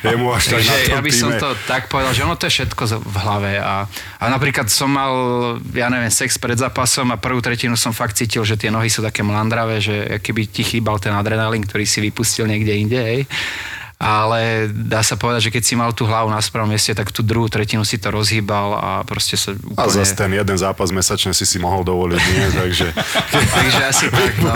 jemu až tak takže ja by som to tak povedal, že ono to je všetko v hlave a, a napríklad som mal, ja neviem, sex pred zápasom a prvú tretinu som fakt cítil, že tie nohy sú také mlandravé, že keby ti chýbal ten adrenalín, ktorý si vypustil niekde inde, hej ale dá sa povedať, že keď si mal tú hlavu na správnom mieste, tak tú druhú tretinu si to rozhýbal a proste sa úplne... A zase ten jeden zápas mesačne si si mohol dovoliť, nie? Takže... Takže asi tak, no.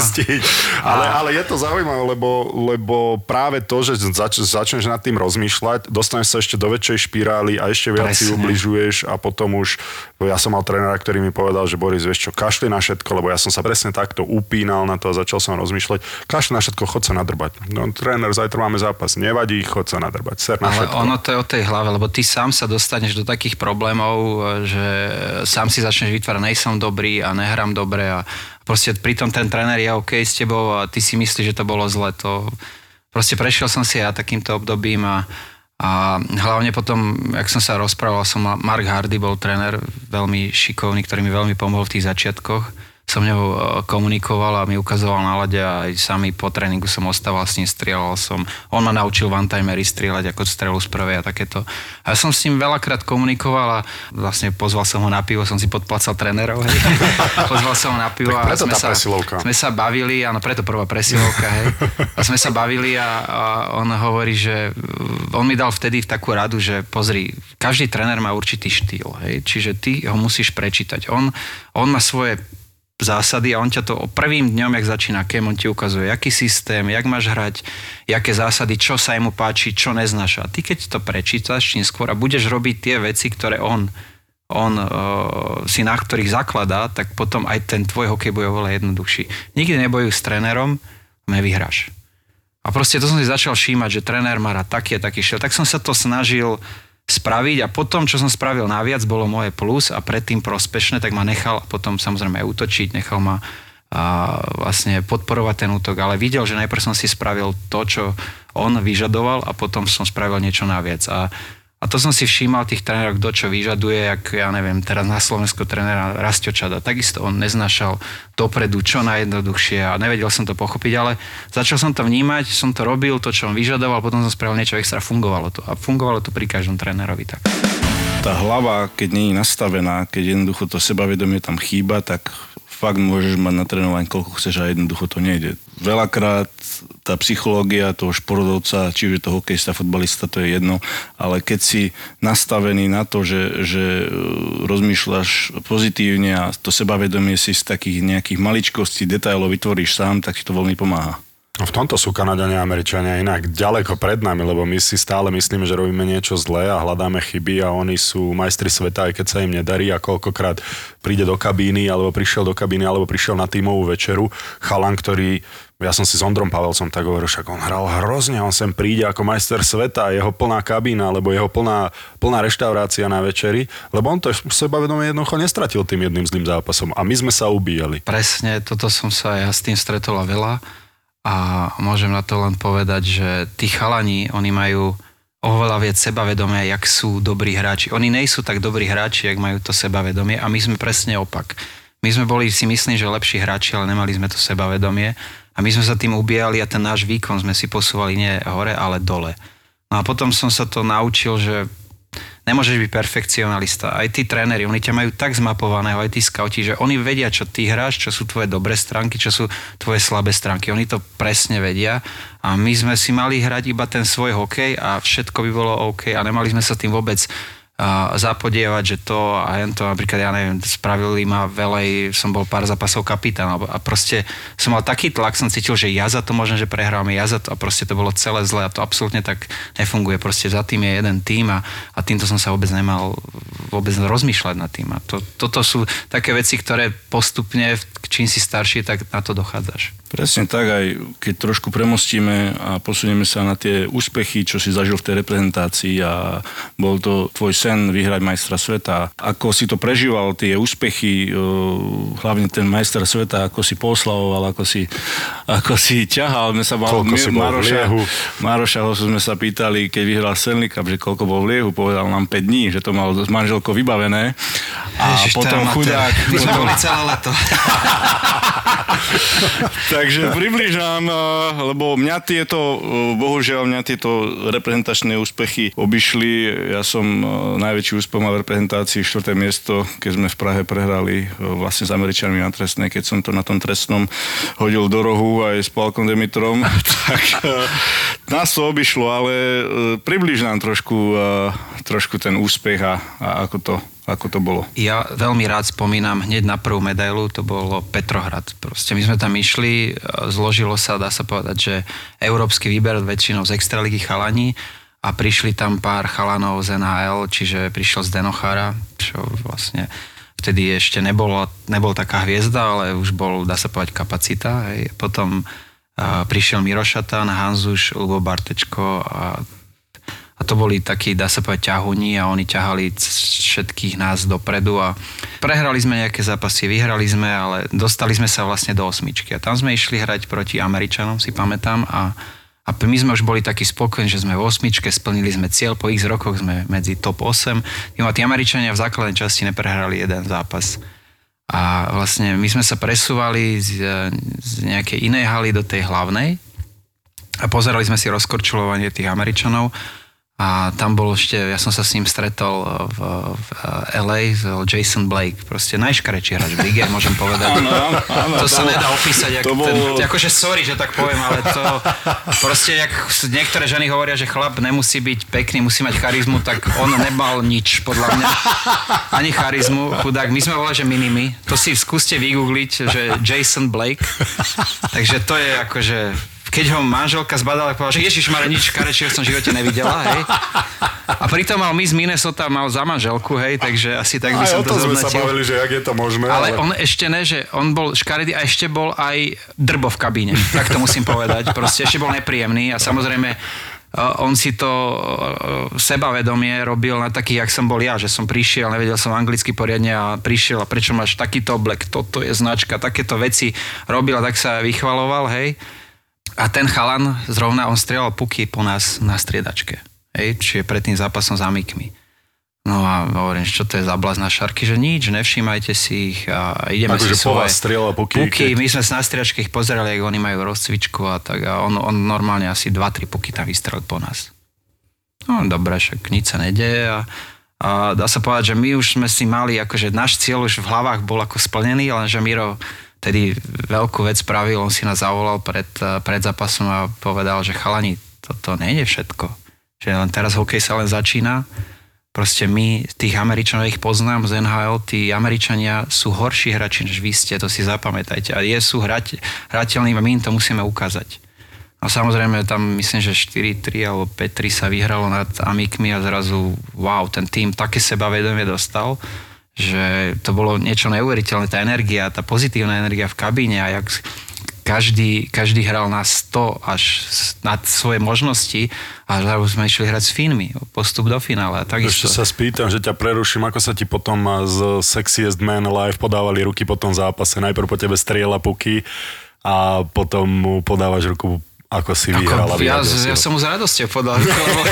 ale, ale je to zaujímavé, lebo, lebo práve to, že zač- začneš nad tým rozmýšľať, dostaneš sa ešte do väčšej špirály a ešte viac Presne. si ubližuješ a potom už... Ja som mal trénera, ktorý mi povedal, že Boris, vieš čo, kašli na všetko, lebo ja som sa presne takto upínal na to a začal som rozmýšľať, kašli na všetko, chod sa nadrbať. No, tréner, zajtra máme zápas. Nie nevadí, chod sa nadrbať. Ser na Ale všetko. ono to je o tej hlave, lebo ty sám sa dostaneš do takých problémov, že sám si začneš vytvárať, nejsom dobrý a nehrám dobre a proste pritom ten tréner je OK s tebou a ty si myslíš, že to bolo zle. To, proste prešiel som si ja takýmto obdobím a, a hlavne potom, jak som sa rozprával, som Mark Hardy bol tréner veľmi šikovný, ktorý mi veľmi pomohol v tých začiatkoch som ňou e, komunikoval a mi ukazoval na lade a aj sami po tréningu som ostával s ním, strieľal som. On ma naučil one-timery strieľať ako strelu z prvej a takéto. A ja som s ním veľakrát komunikoval a vlastne pozval som ho na pivo, som si podplacal trénerov. Hej. pozval som ho na pivo a sme sa, presilovka. sme sa bavili, áno, preto prvá presilovka, hej. A sme sa bavili a, a on hovorí, že on mi dal vtedy takú radu, že pozri, každý tréner má určitý štýl, hej, čiže ty ho musíš prečítať. On, on má svoje zásady a on ťa to prvým dňom, jak začína kem, on ti ukazuje, aký systém, jak máš hrať, aké zásady, čo sa jemu páči, čo neznáša. A ty keď to prečítaš čím skôr a budeš robiť tie veci, ktoré on, on uh, si na ktorých zakladá, tak potom aj ten tvoj hokej bude oveľa jednoduchší. Nikdy nebojuj s trénerom, nevyhráš. A proste to som si začal všímať, že tréner má rád taký a taký šiel. Tak som sa to snažil spraviť a potom, čo som spravil naviac, bolo moje plus a predtým prospešné, tak ma nechal potom samozrejme útočiť, nechal ma a vlastne podporovať ten útok, ale videl, že najprv som si spravil to, čo on vyžadoval a potom som spravil niečo naviac. A a to som si všímal tých trénerov, kto čo vyžaduje, ak ja neviem, teraz na Slovensku trénera Rastio Čada. Takisto on neznašal dopredu čo najjednoduchšie a nevedel som to pochopiť, ale začal som to vnímať, som to robil, to, čo on vyžadoval, potom som spravil niečo extra, fungovalo to. A fungovalo to pri každom trénerovi tak. Tá hlava, keď nie je nastavená, keď jednoducho to sebavedomie tam chýba, tak fakt môžeš mať na trénovanie koľko chceš a jednoducho to nejde. Veľakrát tá psychológia toho športovca, či už je to hokejista, futbalista, to je jedno, ale keď si nastavený na to, že, že e, rozmýšľaš pozitívne a to sebavedomie si z takých nejakých maličkostí, detailov vytvoríš sám, tak ti to veľmi pomáha. No v tomto sú Kanadania a Američania inak ďaleko pred nami, lebo my si stále myslíme, že robíme niečo zlé a hľadáme chyby a oni sú majstri sveta, aj keď sa im nedarí a koľkokrát príde do kabíny, alebo prišiel do kabíny, alebo prišiel na tímovú večeru. Chalan, ktorý ja som si s Ondrom Pavelcom tak hovoril, však on hral hrozne, on sem príde ako majster sveta, jeho plná kabína, alebo jeho plná, plná reštaurácia na večeri, lebo on to sebavedomie jednoducho nestratil tým jedným zlým zápasom a my sme sa ubíjali. Presne, toto som sa ja s tým stretol a veľa a môžem na to len povedať, že tí chalani, oni majú oveľa viac sebavedomia, jak sú dobrí hráči. Oni nejsú tak dobrí hráči, jak majú to sebavedomie a my sme presne opak. My sme boli si myslím, že lepší hráči, ale nemali sme to sebavedomie a my sme sa tým ubijali a ten náš výkon sme si posúvali nie hore, ale dole. No a potom som sa to naučil, že nemôžeš byť perfekcionalista. Aj tí tréneri, oni ťa majú tak zmapovaného, aj tí skauti, že oni vedia, čo ty hráš, čo sú tvoje dobré stránky, čo sú tvoje slabé stránky. Oni to presne vedia a my sme si mali hrať iba ten svoj hokej a všetko by bolo OK a nemali sme sa tým vôbec zapodievať, že to a jen to, napríklad, ja neviem, spravili ma veľej, som bol pár zápasov kapitán a proste som mal taký tlak, som cítil, že ja za to možno, že prehráme, ja za to a proste to bolo celé zle a to absolútne tak nefunguje. Proste za tým je jeden tým a, a týmto som sa vôbec nemal vôbec rozmýšľať nad tým. A to, toto sú také veci, ktoré postupne, čím si starší, tak na to dochádzaš. Presne tak, aj keď trošku premostíme a posunieme sa na tie úspechy, čo si zažil v tej reprezentácii a bol to tvoj sen vyhrať majstra sveta. Ako si to prežíval, tie úspechy, hlavne ten majster sveta, ako si poslavoval, ako si, ako si ťahal. My sa mal, koľko si bol Maroša, Maroša sme sa pýtali, keď vyhral Stanley Cup, že koľko bol v liehu, povedal nám 5 dní, že to mal s manželkou vybavené. A Ježiš, potom chudák... My sme boli celé leto. Takže približám, eh, lebo mňa tieto, eh, bohužiaľ mňa tieto reprezentačné úspechy obišli. Ja som eh, najväčší úspech mal v reprezentácii, štvrté miesto, keď sme v Prahe prehrali vlastne s Američanmi na trestné, keď som to na tom trestnom hodil do rohu aj s Palkom Demitrom, tak nás to obišlo, ale približ nám trošku, trošku ten úspech a, a ako to ako to bolo? Ja veľmi rád spomínam hneď na prvú medailu, to bolo Petrohrad. Proste my sme tam išli, zložilo sa, dá sa povedať, že európsky výber väčšinou z extraligy chalani a prišli tam pár chalanov z NHL, čiže prišiel z Denochara, čo vlastne vtedy ešte nebolo, nebol taká hviezda, ale už bol, dá sa povedať, kapacita. Hej. Potom prišiel Mirošatan, Hanzuš, Lubo Bartečko a a to boli takí, dá sa povedať, ťahuni a oni ťahali všetkých nás dopredu a prehrali sme nejaké zápasy, vyhrali sme, ale dostali sme sa vlastne do osmičky a tam sme išli hrať proti Američanom, si pamätám a, a my sme už boli takí spokojní, že sme v osmičke, splnili sme cieľ, po ich rokoch sme medzi top 8. A tí Američania v základnej časti neprehrali jeden zápas. A vlastne my sme sa presúvali z, z nejakej inej haly do tej hlavnej a pozerali sme si rozkorčulovanie tých Američanov a tam bol ešte, ja som sa s ním stretol v, v LA, Jason Blake, proste najškarečší hráč v lige, môžem povedať. Áno, áno, áno, to sa nedá opísať, jak bol... ten, akože sorry, že tak poviem, ale to proste, jak niektoré ženy hovoria, že chlap nemusí byť pekný, musí mať charizmu, tak on nemal nič, podľa mňa. Ani charizmu, chudák. My sme volali, že minimi. To si skúste vygoogliť, že Jason Blake. Takže to je akože keď ho manželka zbadala, povedala, že Ježiš Mare, nič karečieho som v živote nevidela, hej. A pritom mal Miss Minnesota mal za manželku, hej, takže asi tak by aj som to tom sme sa bavili, že jak je to možné. Ale on ešte ne, že on bol škaredý a ešte bol aj drbo v kabíne. Tak to musím povedať. Proste ešte bol nepríjemný a samozrejme uh, on si to uh, sebavedomie robil na taký, jak som bol ja, že som prišiel, nevedel som anglicky poriadne a prišiel a prečo máš takýto oblek, toto je značka, takéto veci robil a tak sa vychvaloval, hej. A ten chalan, zrovna on strieľal puky po nás na striedačke. Hej, čiže pred tým zápasom s Amikmi. No a hovorím, čo to je za blázna šarky, že nič, nevšímajte si ich a ideme Akože si po svoje... vás strieľal puky, puky. keď- My sme sa na striedačke ich pozerali, ako oni majú rozcvičku a tak a on, on normálne asi 2-3 puky tam vystrelil po nás. No dobre, však nič sa nedeje a, a dá sa povedať, že my už sme si mali, akože náš cieľ už v hlavách bol ako splnený, lenže Miro tedy veľkú vec spravil, on si nás zavolal pred, eh, pred zápasom a povedal, že chalani, toto nejde všetko. Že len teraz hokej sa len začína. Proste my, tých Američanov ich poznám z NHL, tí Američania sú horší hráči, než vy ste, to si zapamätajte. A je, sú hrať, hrateľní a my im to musíme ukázať. A samozrejme tam myslím, že 4-3 alebo 5-3 sa vyhralo nad Amikmi a zrazu wow, ten tým také sebavedomie dostal, že to bolo niečo neuveriteľné, tá energia, tá pozitívna energia v kabíne a jak každý, každý hral na 100 až nad svoje možnosti a zrazu sme išli hrať s Fínmi, postup do finále. Takisto. Ešte sa spýtam, že ťa preruším, ako sa ti potom z Sexiest Man Alive podávali ruky po tom zápase. Najprv po tebe strieľa puky a potom mu podávaš ruku ako si vyhrala. Ja, ja som mu s radosťou podal ruku, lebo,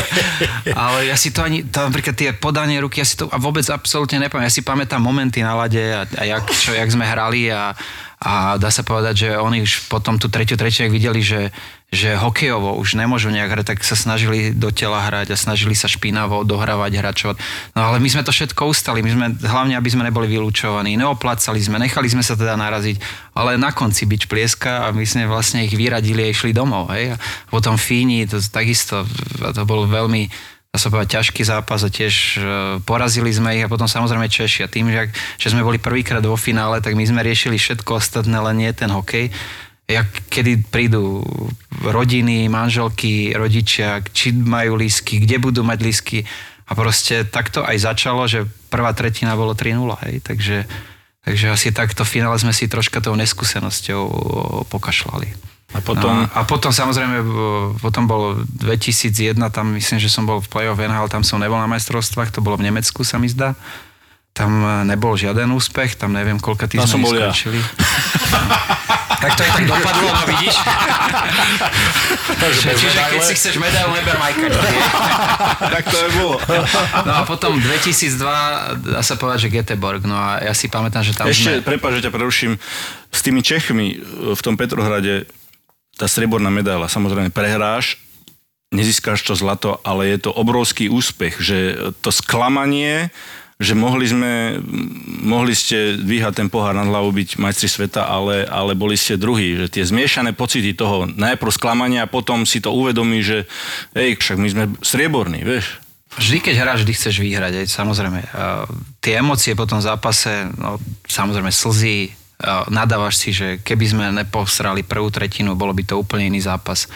ale ja si to ani, to, napríklad tie podanie ruky, ja si to a vôbec absolútne nepamätám. Ja si pamätám momenty na lade a, a jak, čo, jak sme hrali a, a dá sa povedať, že oni už potom tú tretiu jak videli, že, že hokejovo už nemôžu nejak hrať, tak sa snažili do tela hrať a snažili sa špinavo dohrávať, hračovať. No ale my sme to všetko ustali, my sme, hlavne aby sme neboli vylúčovaní, neoplácali sme, nechali sme sa teda naraziť, ale na konci byč plieska a my sme vlastne ich vyradili a išli domov. Hej? A potom Fíni, to takisto, to bol veľmi dá sa povedať, ťažký zápas a tiež e, porazili sme ich a potom samozrejme Češi. A tým, že, že sme boli prvýkrát vo finále, tak my sme riešili všetko ostatné, len nie ten hokej. Jak, kedy prídu rodiny, manželky, rodičia, či majú lísky, kde budú mať lísky. A proste takto aj začalo, že prvá tretina bolo 3-0, hej, takže, takže asi takto finále sme si troška tou neskúsenosťou pokašľali. A potom... No, a potom samozrejme, potom bolo 2001, tam myslím, že som bol v play-off NHL, tam som nebol na majstrovstvách, to bolo v Nemecku, sa mi zdá. Tam e, nebol žiaden úspech, tam neviem, koľko tí sme bol skončili. tak to aj tak dopadlo, no vidíš? Že, čiže keď si chceš medailu, neber Majka. tak to aj bolo. No a potom 2002, dá sa povedať, že Göteborg, no a ja si pamätám, že tam Ešte, sme... prepáč, že ťa preruším. S tými Čechmi e, v tom Petrohrade tá strieborná medaila, samozrejme prehráš, nezískáš to zlato, ale je to obrovský úspech, že to sklamanie, že mohli sme, mohli ste dvíhať ten pohár nad hlavou, byť majstri sveta, ale, ale boli ste druhí. Že tie zmiešané pocity toho, najprv sklamania a potom si to uvedomí, že hej, však my sme strieborní, vieš. Vždy, keď hráš, vždy chceš vyhrať, aj, samozrejme. Tie emócie po tom zápase, no, samozrejme slzy, nadávaš si, že keby sme neposrali prvú tretinu, bolo by to úplne iný zápas.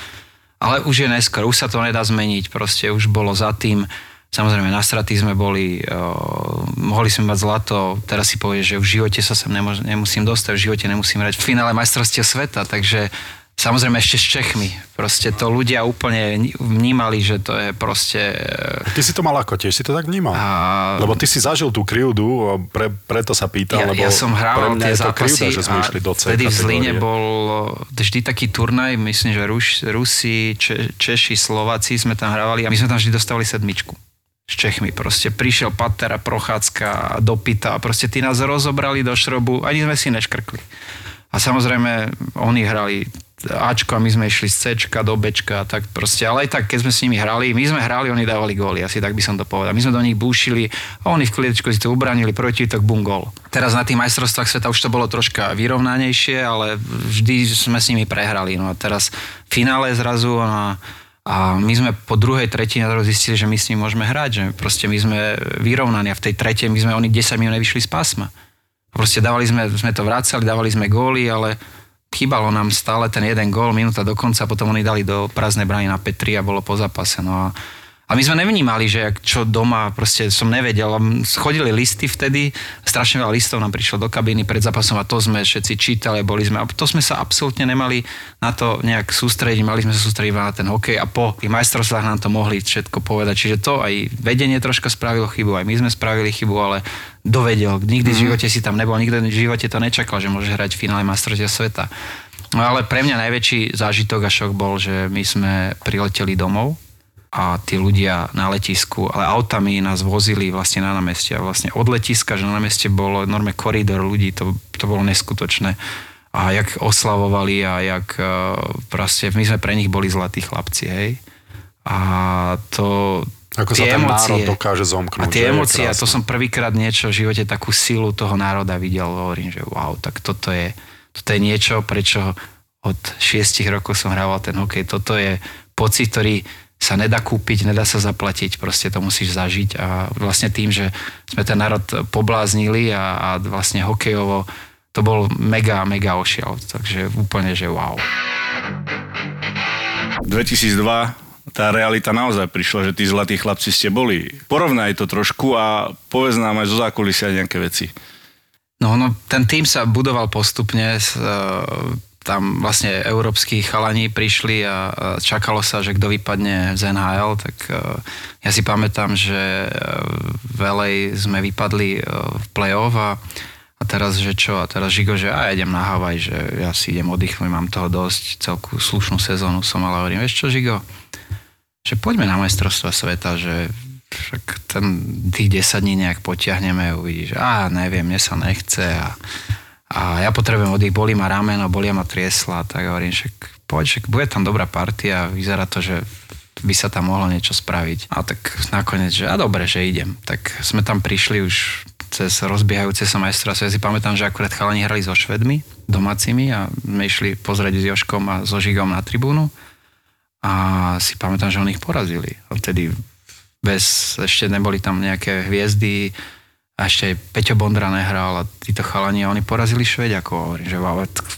Ale už je neskôr, už sa to nedá zmeniť, proste už bolo za tým. Samozrejme, na straty sme boli, uh, mohli sme mať zlato, teraz si povieš, že v živote sa sem nemož, nemusím dostať, v živote nemusím hrať v finále majstrovstiev sveta, takže samozrejme ešte s Čechmi. Proste to ľudia úplne vnímali, že to je proste... Ty si to mal ako tiež, si to tak vnímal? A- Lebo ty si zažil tú krivdu, pre, preto sa pýtam, Ja, lebo ja som pre hral mňa tie je to krivda, že sme išli do C vtedy v Zlíne bol vždy taký turnaj, myslím, že Ruš, Rusi, Če, Češi, Slováci sme tam hrávali a my sme tam vždy dostali sedmičku. s Čechmi. Proste prišiel Patera, Prochádzka, Dopita a proste tí nás rozobrali do šrobu, ani sme si neškrkli. A samozrejme, oni hrali Ačko a my sme išli z Cčka do Bčka, tak proste, ale aj tak, keď sme s nimi hrali, my sme hrali, oni dávali góly, asi tak by som to povedal. My sme do nich búšili a oni v klietečku si to ubranili proti, tak bum gól. Teraz na tých majstrovstvách sveta už to bolo troška vyrovnanejšie, ale vždy sme s nimi prehrali. No a teraz v finále zrazu a, a my sme po druhej tretine zistili, že my s ním môžeme hrať, že proste my sme vyrovnaní a v tej tretej my sme oni 10 minút nevyšli z pásma. Proste dávali sme, sme to vracali, dávali sme góly, ale chýbalo nám stále ten jeden gól, minúta do konca, potom oni dali do prázdnej brány na Petri a bolo po zápase. No a a my sme nevnímali, že čo doma, proste som nevedel. Chodili listy vtedy, strašne veľa listov nám prišlo do kabíny pred zápasom a to sme všetci čítali, boli sme, a to sme sa absolútne nemali na to nejak sústrediť, mali sme sa sústrediť na ten hokej a po tých majstrovstvách nám to mohli všetko povedať. Čiže to aj vedenie troška spravilo chybu, aj my sme spravili chybu, ale dovedel. Nikdy mm-hmm. v mhm. živote si tam nebol, nikdy v živote to nečakal, že môže hrať v finále majstrovstia sveta. No ale pre mňa najväčší zážitok a šok bol, že my sme prileteli domov a tí ľudia na letisku, ale autami nás vozili vlastne na námestie. Vlastne od letiska, že na námestie bolo normálne koridor ľudí, to, to bolo neskutočné. A jak oslavovali a jak uh, proste, my sme pre nich boli zlatí chlapci, hej. A to, ako sa ten emócie, národ dokáže zomknúť. A tie emócie, to som prvýkrát niečo v živote, takú silu toho národa videl, hovorím, že wow, tak toto je, toto je niečo, prečo od šiestich rokov som hrával ten hokej, toto je pocit, ktorý sa nedá kúpiť, nedá sa zaplatiť, proste to musíš zažiť a vlastne tým, že sme ten národ pobláznili a, a vlastne hokejovo to bol mega, mega ošiel, takže úplne, že wow. 2002 tá realita naozaj prišla, že tí zlatí chlapci ste boli. Porovnaj to trošku a povedz nám aj zo zákulisia nejaké veci. No, no ten tým sa budoval postupne. S, tam vlastne európsky chalani prišli a čakalo sa, že kto vypadne z NHL, tak e, ja si pamätám, že e, velej sme vypadli e, v play-off a, a teraz, že čo? A teraz Žigo, že a ja idem na Havaj, že ja si idem oddychnúť, mám toho dosť, celku slušnú sezónu som, ale hovorím, vieš čo Žigo? Že poďme na majstrovstva sveta, že však ten, tých 10 dní nejak potiahneme, uvidíš, a neviem, mne sa nechce a a ja potrebujem oddych, bolí ma rameno, bolí ma triesla, tak hovorím, však poď, však bude tam dobrá partia, vyzerá to, že by sa tam mohlo niečo spraviť. A tak nakoniec, že a dobre, že idem. Tak sme tam prišli už cez rozbiehajúce sa majstra. Ja si pamätám, že akurát chalani hrali so Švedmi, domácimi a sme išli pozrieť s Joškom a so Žigom na tribúnu a si pamätám, že oni ich porazili. Vtedy bez, ešte neboli tam nejaké hviezdy, a ešte aj Peťo Bondra nehral a títo chalani a oni porazili Švediakov. Hovorím, že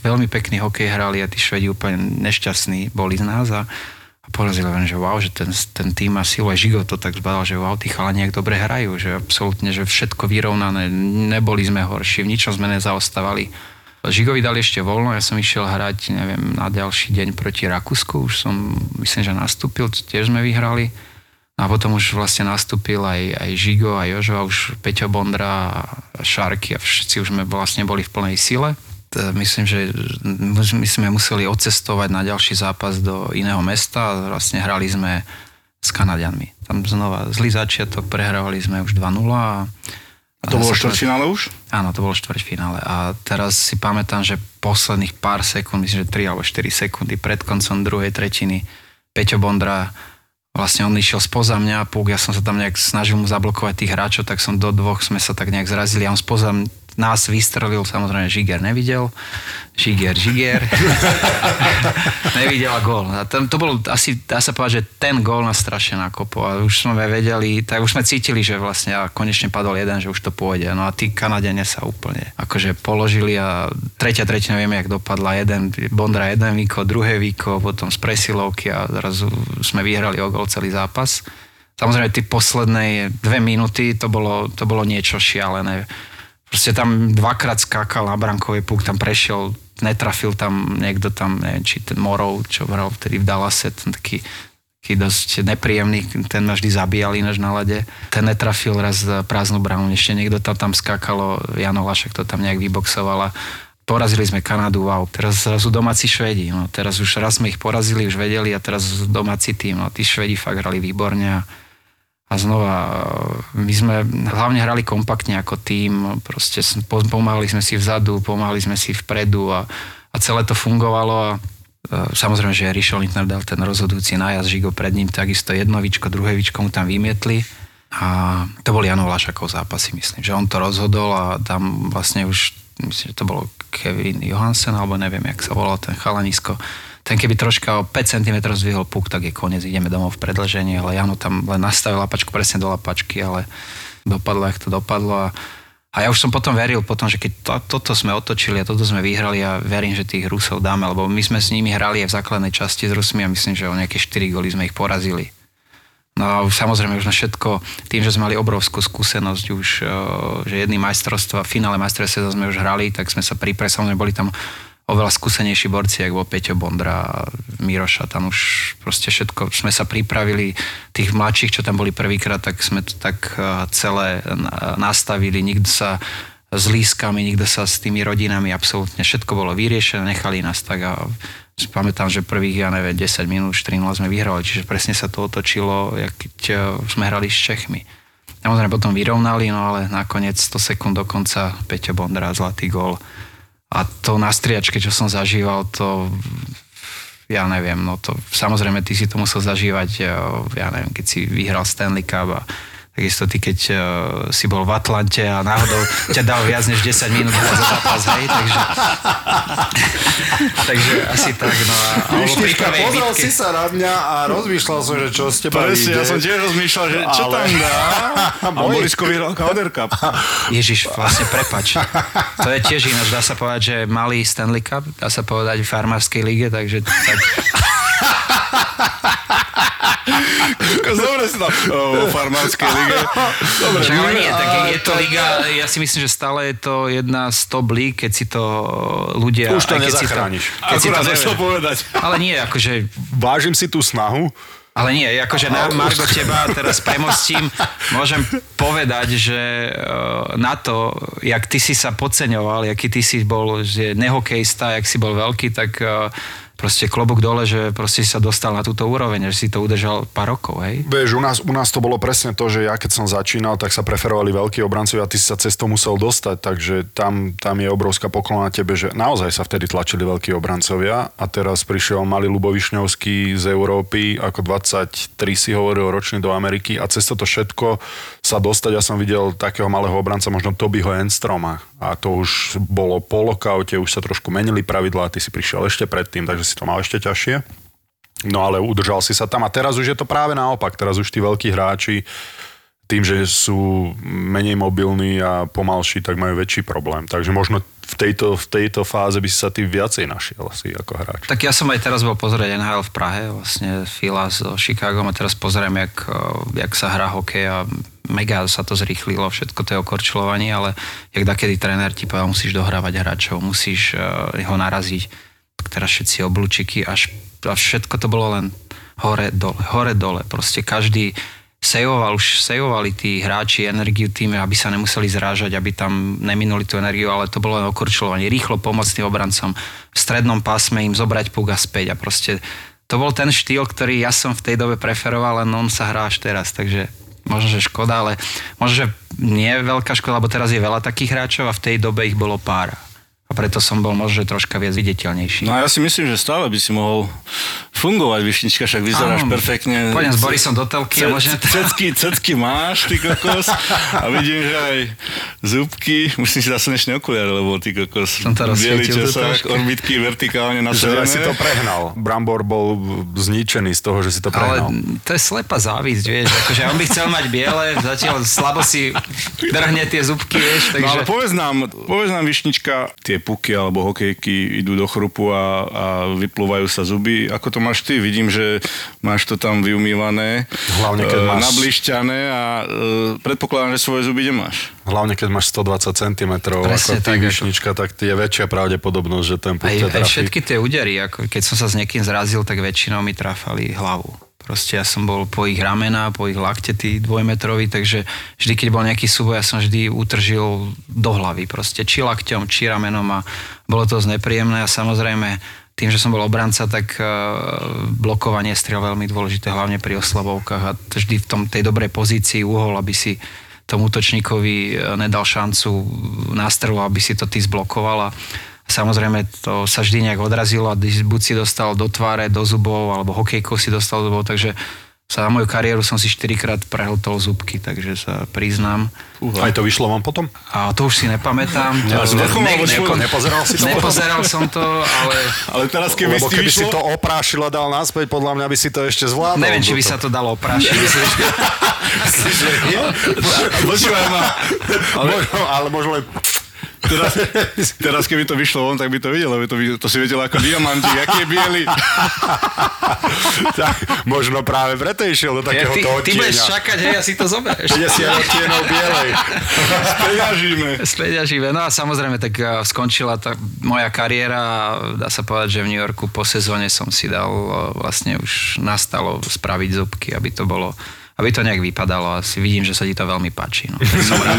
veľmi pekný hokej hrali a tí Švedi úplne nešťastní boli z nás a, a porazili len, že wow, že ten, ten tým má silu, aj Žigo to tak zbadal, že wow, tí chalani jak dobre hrajú, že absolútne, že všetko vyrovnané, neboli sme horší, v ničom sme nezaostávali. Žigovi dali ešte voľno, ja som išiel hrať, neviem, na ďalší deň proti Rakúsku, už som, myslím, že nastúpil, tiež sme vyhrali a potom už vlastne nastúpil aj, aj Žigo, aj Jožo, už Peťo Bondra a Šarky a všetci už sme vlastne boli v plnej sile. Myslím, že my sme museli odcestovať na ďalší zápas do iného mesta a vlastne hrali sme s Kanadianmi. Tam znova zlý začiatok, prehrávali sme už 2-0 a a to bolo štvrťfinále už? Áno, to bolo štvrťfinále. A teraz si pamätám, že posledných pár sekúnd, myslím, že 3 alebo 4 sekundy pred koncom druhej tretiny Peťo Bondra vlastne on išiel spoza mňa, púk, ja som sa tam nejak snažil mu zablokovať tých hráčov, tak som do dvoch sme sa tak nejak zrazili a on spoza nás vystrelil, samozrejme Žiger nevidel. Žiger, Žiger. nevidel a gól. A to, to bol asi, dá sa povedať, že ten gól nás strašne nakopol. A už sme vedeli, tak už sme cítili, že vlastne a konečne padol jeden, že už to pôjde. No a tí Kanadiania sa úplne akože položili a tretia tretina vieme, jak dopadla. Jeden, Bondra jeden výko, druhé výko, potom z presilovky a zrazu sme vyhrali o gól celý zápas. Samozrejme, tie posledné dve minúty to bolo, to bolo niečo šialené proste tam dvakrát skákal na brankový puk, tam prešiel, netrafil tam niekto tam, neviem, či ten Morov, čo hral vtedy v Dallase, ten taký taký dosť nepríjemný, ten ma vždy zabíjal ináč na lade. Ten netrafil raz prázdnu bránu, ešte niekto tam, tam skákalo, Jano Lašek to tam nejak vyboxovala. Porazili sme Kanadu, wow. Teraz zrazu domáci Švedi, no teraz už raz sme ich porazili, už vedeli a teraz domáci tým, no tí Švedi fakt hrali výborne a a znova, my sme hlavne hrali kompaktne ako tým, proste pomáhali sme si vzadu, pomáhali sme si vpredu a, a celé to fungovalo a Samozrejme, že Rišo Lindner dal ten rozhodujúci nájazd, Žigo pred ním takisto jednovičko, druhévičko mu tam vymietli. A to bol Jano Vlašakov zápasy, myslím, že on to rozhodol a tam vlastne už, myslím, že to bolo Kevin Johansen, alebo neviem, jak sa volal ten chalanisko. Ten keby troška o 5 cm zvihol puk, tak je koniec, ideme domov v predlžení, ale Jano tam len nastavil lapačku presne do lapačky, ale dopadlo, jak to dopadlo a a ja už som potom veril, potom, že keď to, toto sme otočili a toto sme vyhrali a verím, že tých Rusov dáme, lebo my sme s nimi hrali aj v základnej časti s Rusmi a myslím, že o nejaké 4 góly sme ich porazili. No a samozrejme už na všetko, tým, že sme mali obrovskú skúsenosť už, eh, že jedný majstrovstva, finále majstrovstva sme už hrali, tak sme sa pripravili, samozrejme boli tam oveľa skúsenejší borci, ako bol Peťo Bondra, Miroša, tam už proste všetko, sme sa pripravili, tých mladších, čo tam boli prvýkrát, tak sme to tak eh, celé nastavili, nikto sa s lískami, nikto sa s tými rodinami, absolútne všetko bolo vyriešené, nechali nás tak a pamätám, že prvých, ja neviem, 10 minút, 4 sme vyhrali, čiže presne sa to otočilo, keď eh, sme hrali s Čechmi. Samozrejme potom vyrovnali, no ale nakoniec 100 sekúnd do konca Peťo Bondra, zlatý gól a to na striačke, čo som zažíval, to ja neviem, no to samozrejme ty si to musel zažívať, ja neviem, keď si vyhral Stanley Cup a Takisto ty, keď uh, si bol v Atlante a náhodou ťa dal viac než 10 minút za zápas, hej, takže... takže asi tak, no a... Myšlička, pozrel bitke. si sa na mňa a rozmýšľal som, že čo ste teba Presne, ja som tiež rozmýšľal, že čo ale... tam dá. A Borisko vyhral Calder Cup. Ježiš, vlastne prepač. To je tiež ináč, dá sa povedať, že malý Stanley Cup, dá sa povedať v farmárskej lige, takže... Tak... Dobre si tam vo farmárskej lige. Dobre, Však ale nie, tak je to liga, ja si myslím, že stále je to jedna z top líg, keď si to ľudia... Už to nezachrániš. Keď si to, keď si to povedať. Ale nie, akože... Vážim si tú snahu, ale nie, akože na Margo teba teraz premostím, môžem povedať, že na to, jak ty si sa podceňoval, aký ty si bol že nehokejista, jak si bol veľký, tak proste klobúk dole, že proste sa dostal na túto úroveň, že si to udržal pár rokov, hej? Vieš, u nás, u nás to bolo presne to, že ja keď som začínal, tak sa preferovali veľkí obrancovia a ty si sa cestou musel dostať, takže tam, tam je obrovská poklona tebe, že naozaj sa vtedy tlačili veľkí obrancovia a teraz prišiel malý Lubovišňovský z Európy, ako 23 si hovoril ročne do Ameriky a cez toto všetko sa dostať, ja som videl takého malého obranca, možno Tobyho Enstroma a to už bolo po lokaute, už sa trošku menili pravidlá ty si prišiel ešte predtým, takže si to mal ešte ťažšie. No ale udržal si sa tam a teraz už je to práve naopak. Teraz už tí veľkí hráči tým, že sú menej mobilní a pomalší, tak majú väčší problém. Takže možno v tejto, v tejto fáze by si sa ty viacej našiel asi ako hráč. Tak ja som aj teraz bol pozrieť NHL v Prahe, vlastne Fila s Chicago a teraz pozriem, jak, jak sa hrá hokej a mega sa to zrýchlilo, všetko to je okorčľovanie, ale jak dakedy tréner ti povedal, musíš dohrávať hráčov, musíš ho naraziť teraz všetci oblúčiky, až, až všetko to bolo len hore, dole, hore, dole. Proste každý sejoval, už sejovali tí hráči energiu tým, aby sa nemuseli zrážať, aby tam neminuli tú energiu, ale to bolo len okurčovanie. Rýchlo pomocný obrancom v strednom pásme im zobrať puk a späť a proste to bol ten štýl, ktorý ja som v tej dobe preferoval, len on sa hrá až teraz, takže možno, že škoda, ale možno, že nie je veľká škoda, lebo teraz je veľa takých hráčov a v tej dobe ich bolo pár a preto som bol možno troška viac viditeľnejší. No a ja si myslím, že stále by si mohol fungovať, Višnička, však vyzeráš Áno, perfektne. Poďme s Borisom do telky. Ce, možno... cecky, cecky máš, ty kokos. A vidím, že aj zúbky. Musím si dať slnečné okuliare, lebo ty kokos. Som to rozsvietil. orbitky vertikálne nasadené. Že si to prehnal. Brambor bol zničený z toho, že si to prehnal. Ale to je slepá závisť, vieš. Akože on by chcel mať biele, zatiaľ slabo si drhne tie zúbky, vieš. Takže... No ale povedz nám, povedz nám Višnička, tie tie puky alebo hokejky idú do chrupu a, a vyplúvajú sa zuby. Ako to máš ty? Vidím, že máš to tam vyumývané, Hlavne, keď e, máš... nablišťané a e, predpokladám, že svoje zuby nemáš. Hlavne, keď máš 120 cm Presne, ako ty, tak, Višnička, tak je väčšia pravdepodobnosť, že ten puk aj, aj všetky tie údery, ako keď som sa s niekým zrazil, tak väčšinou mi trafali hlavu. Proste ja som bol po ich ramena, po ich lakte, tí dvojmetroví, takže vždy, keď bol nejaký súboj, ja som vždy utržil do hlavy proste, či lakťom, či ramenom a bolo to znepríjemné a samozrejme tým, že som bol obranca, tak uh, blokovanie striel veľmi dôležité, hlavne pri oslavovkách a vždy v tom, tej dobrej pozícii uhol, aby si tomu útočníkovi nedal šancu nástrelu, aby si to ty zblokoval a Samozrejme, to sa vždy nejak odrazilo a buď si dostal do tváre, do zubov, alebo hokejkou si dostal do zubov, takže za moju kariéru som si 4 krát prehltol zubky, takže sa priznám. Aj to vyšlo vám potom? A to už si nepamätám. Ja, to, ne, ne, ne, nepozeral si to? Nepozeral som to, ale... Ale teraz keby Lebo keby vyšlo... si to oprášil a dal naspäť, podľa mňa by si to ešte zvládol. Neviem, či by sa to dalo oprášiť. Počúvaj ma. Ale možno len Teraz, teraz keby to vyšlo von, tak by to videl, lebo to, to si vedel ako diamanti, aký je biely. tak, možno práve preto išiel do takéhoto ja, ty, odtieňa. Ty budeš čakať, hej, asi to zoberieš. 50 odtienov bielej. Speňažíme. Speňažíme. No a samozrejme, tak eh, skončila tá moja kariéra dá sa povedať, že v New Yorku po sezóne som si dal eh, vlastne už nastalo spraviť zubky, aby to bolo aby to nejak vypadalo. Asi vidím, že sa ti to veľmi páči. No.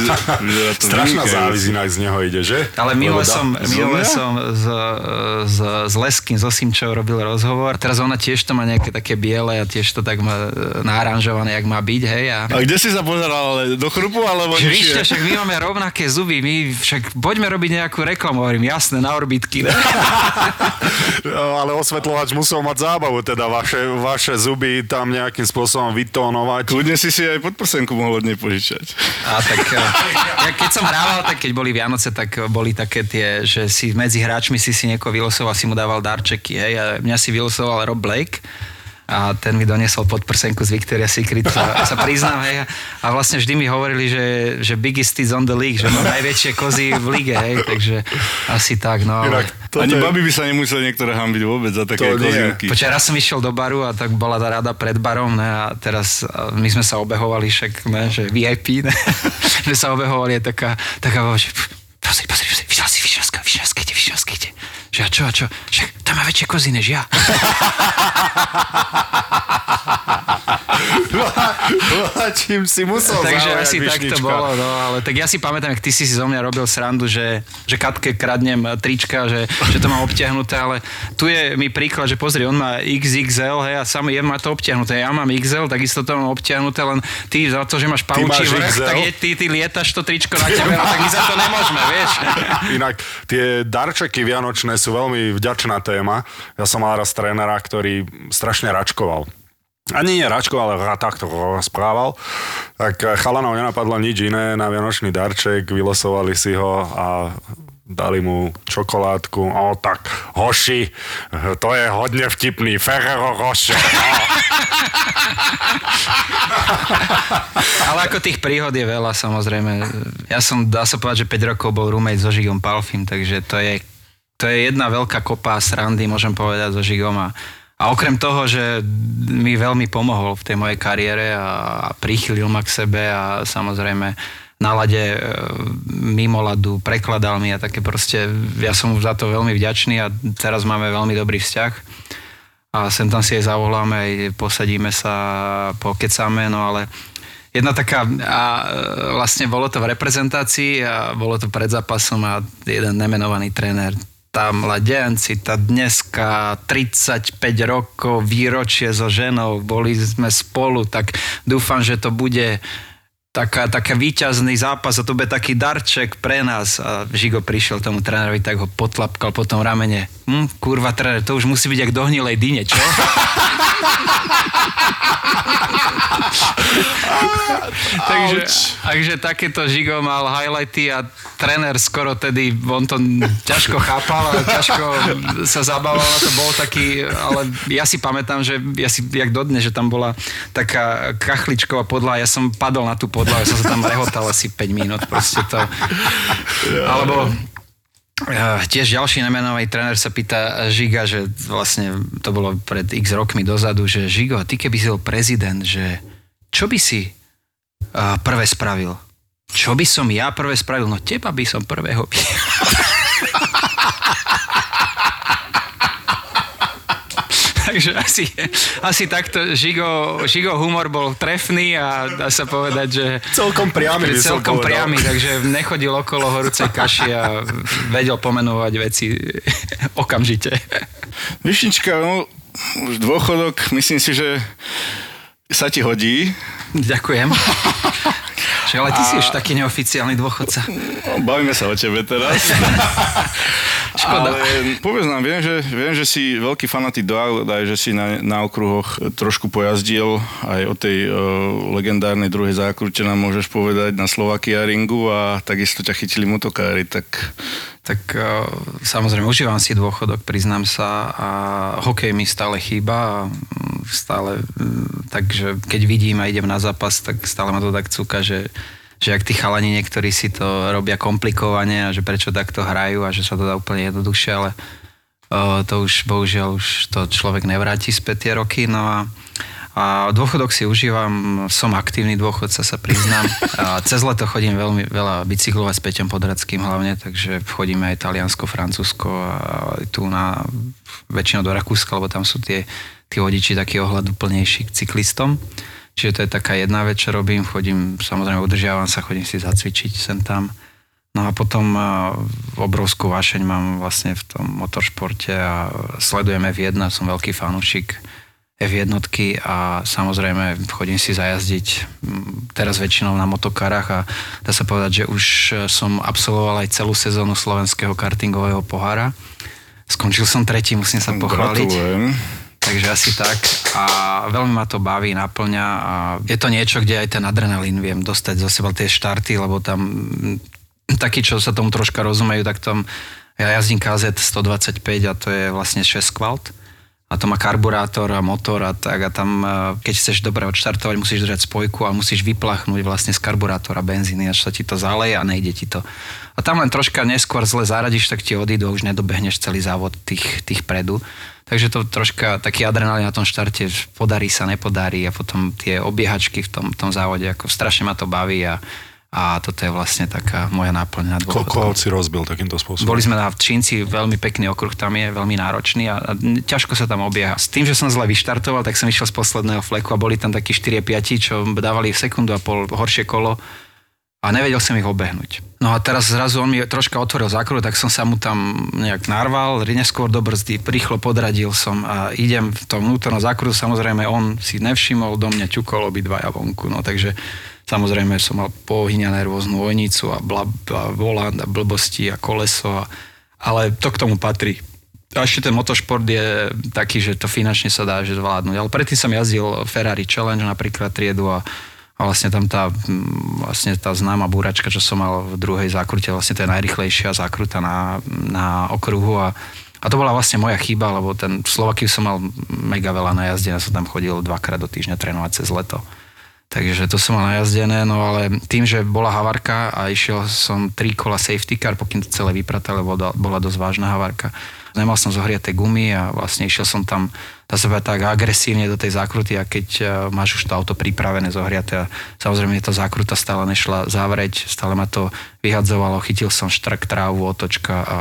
Strašná závisť inak z neho ide, že? Ale minule som, minule som s, s, s Leským, s Osimčou robil rozhovor. Teraz ona tiež to má nejaké také biele a tiež to tak má náranžované, jak má byť, hej. A, a kde si sa pozeral? Do chrupu alebo že Víš, však my máme rovnaké zuby, my však poďme robiť nejakú reklamu, hovorím, jasné, na orbitky. Ne? no, ale osvetľovač musel mať zábavu, teda vaše, vaše zuby tam nejakým spôsobom vytónovať Kľudne si si aj podprsenku mohol od nej požičať. A tak, ja keď som hrával, tak keď boli Vianoce, tak boli také tie, že si medzi hráčmi si si niekoho vylosoval, si mu dával darčeky, hej, a mňa si vylosoval Rob Blake a ten mi doniesol podprsenku z Victoria's Secret, sa, sa priznám, hej. A vlastne vždy mi hovorili, že, že biggest is on the league, že mám najväčšie kozy v lige, hej, takže asi tak, no. Ale... Ani je... baby by sa nemuseli niektoré hambiť vôbec za také kozinky. Počkaj, raz som išiel do baru a tak bola tá rada pred barom, ne, a teraz my sme sa obehovali však, ne, že VIP, ne, že sa obehovali je taká, taká, že pozri, pozri, pozri, vyšiel si, vyšiel, vyšiel, vyšiel, že a čo, a čo? Však tam má väčšie kozy než ja. Čím si musel Takže asi tak to bolo, no, ale tak ja si pamätám, ak ty si si zo mňa robil srandu, že, že Katke kradnem trička, že, že to má obťahnuté, ale tu je mi príklad, že pozri, on má XXL, hej, a sam je má to obťahnuté. Ja mám XL, takisto to mám obťahnuté, len ty za to, že máš pavúči vrch, tak je, ty, ty lietaš to tričko na tebe, no, tak my za to nemôžeme, vieš. Inak tie darčeky vianočné sú veľmi vďačná téma. Ja som mal raz trénera, ktorý strašne račkoval ani nie Račko, ale takto správal. Tak chalanov nenapadlo nič iné na Vianočný darček, vylosovali si ho a dali mu čokoládku. O tak, hoši, to je hodne vtipný, Ferrero Rocher. Ale ako tých príhod je veľa, samozrejme. Ja som, dá sa povedať, že 5 rokov bol roommate so Žigom Palfim, takže to je, to je jedna veľká kopa srandy, môžem povedať, so Žigom a a okrem toho, že mi veľmi pomohol v tej mojej kariére a prichylil ma k sebe a samozrejme na lade e, mimo ladu prekladal mi a také proste, ja som za to veľmi vďačný a teraz máme veľmi dobrý vzťah. A sem tam si aj zavoláme, aj posadíme sa, pokecáme, no ale jedna taká, a e, vlastne bolo to v reprezentácii a bolo to pred zápasom a jeden nemenovaný tréner tá mladenci, tá dneska 35 rokov, výročie so ženou, boli sme spolu, tak dúfam, že to bude taká, taká výťazný zápas a to bude taký darček pre nás. A Žigo prišiel tomu trénerovi, tak ho potlapkal po tom ramene. Hm, kurva tréner, to už musí byť jak dohnilej dyne, čo? takže, takže takéto Žigo mal highlighty a tréner skoro tedy, on to ťažko chápal a ťažko sa zabával a to bol taký, ale ja si pamätám, že ja si, jak dodne, že tam bola taká kachličková podľa, ja som padol na tú podľa, ja som sa tam rehotal asi 5 minút, proste to. Alebo tiež ďalší nemenový tréner sa pýta Žiga, že vlastne to bolo pred x rokmi dozadu, že Žigo, ty keby si bol prezident, že čo by si uh, prvé spravil? Čo by som ja prvé spravil? No teba by som prvého Takže asi, asi takto Žigo, Žigo humor bol trefný a dá sa povedať, že... Celkom priamy Celkom priamy, takže nechodil okolo horúcej kaši a vedel pomenovať veci okamžite. Vyšnička, no, už dôchodok, myslím si, že sa ti hodí. Ďakujem. Však, ale ty si už taký neoficiálny dôchodca. No, bavíme sa o tebe teraz. Škoda. Ale povedz nám, viem že, viem, že si veľký fanatik do aut, aj že si na, na okruhoch trošku pojazdil, aj o tej uh, legendárnej druhej zákrute nám môžeš povedať na Slovakia ringu a takisto ťa chytili motokári, tak Tak uh, samozrejme, užívam si dôchodok, priznám sa a hokej mi stále chýba a stále, takže keď vidím a idem na zápas, tak stále ma to tak cúka, že že ak tí chalani niektorí si to robia komplikovane a že prečo takto hrajú a že sa to dá úplne jednoduchšie, ale uh, to už bohužiaľ už to človek nevráti späť tie roky, no a a dôchodok si užívam, som aktívny dôchodca, sa priznám. A cez leto chodím veľmi veľa bicyklovať s Peťom Podradským hlavne, takže chodíme aj Taliansko, Francúzsko a tu na väčšinou do Rakúska, lebo tam sú tie, tí vodiči taký ohľaduplnejší k cyklistom. Čiže to je taká jedna vec, čo robím. Chodím, samozrejme udržiavam sa, chodím si zacvičiť sem tam. No a potom obrovskú vášeň mám vlastne v tom motoršporte a sledujem F1, som veľký fanúšik F1 a samozrejme chodím si zajazdiť teraz väčšinou na motokarách a dá sa povedať, že už som absolvoval aj celú sezónu slovenského kartingového pohára. Skončil som tretí, musím sa pochváliť. gratulujem. Takže asi tak. A veľmi ma to baví, naplňa a je to niečo, kde aj ten adrenalín viem dostať zo seba tie štarty, lebo tam mm, takí, čo sa tomu troška rozumejú, tak tam ja jazdím KZ 125 a to je vlastne 6 kvalt a to má karburátor a motor a tak a tam, eh, keď chceš dobre odštartovať, musíš držať spojku a musíš vyplachnúť vlastne z karburátora benzíny, až sa ti to zaleje a nejde ti to. A tam len troška neskôr zle zaradíš, tak ti odídu už nedobehneš celý závod tých, tých predu. Takže to troška taký adrenalín na tom štarte, podarí sa, nepodarí a potom tie obiehačky v tom, tom závode, ako strašne ma to baví a, a toto je vlastne taká moja náplň na dôchodku. Koľko si rozbil takýmto spôsobom? Boli sme na Čínci, veľmi pekný okruh tam je, veľmi náročný a, a ťažko sa tam obieha. S tým, že som zle vyštartoval, tak som išiel z posledného fleku a boli tam takí 4-5, čo dávali v sekundu a pol horšie kolo a nevedel som ich obehnúť. No a teraz zrazu on mi troška otvoril zákruh, tak som sa mu tam nejak narval, neskôr do brzdy, rýchlo podradil som a idem v tom vnútornom zákruhu, samozrejme on si nevšimol, do mňa ťukol obidvaja vonku, no takže samozrejme som mal pohyňané rôznu ojnicu a, bla, a volant a blbosti a koleso, a, ale to k tomu patrí. A ešte ten motošport je taký, že to finančne sa dá že zvládnuť. Ale predtým som jazdil Ferrari Challenge napríklad triedu a a vlastne tam tá, vlastne tá známa búračka, čo som mal v druhej zákrute, vlastne to je najrychlejšia zákruta na, na okruhu a, a to bola vlastne moja chyba, lebo ten v Slovakiu som mal mega veľa najazdené, som tam chodil dvakrát do týždňa trénovať cez leto. Takže to som mal najazdené, no ale tým, že bola havarka a išiel som tri kola safety car, pokým to celé vypratali, lebo bola dosť vážna havarka. Nemal som zohriaté gumy a vlastne išiel som tam dá sa tak agresívne do tej zákruty a keď uh, máš už to auto pripravené, zohriaté a samozrejme to zákruta stále nešla zavrieť, stále ma to vyhadzovalo, chytil som štrk, trávu, otočka a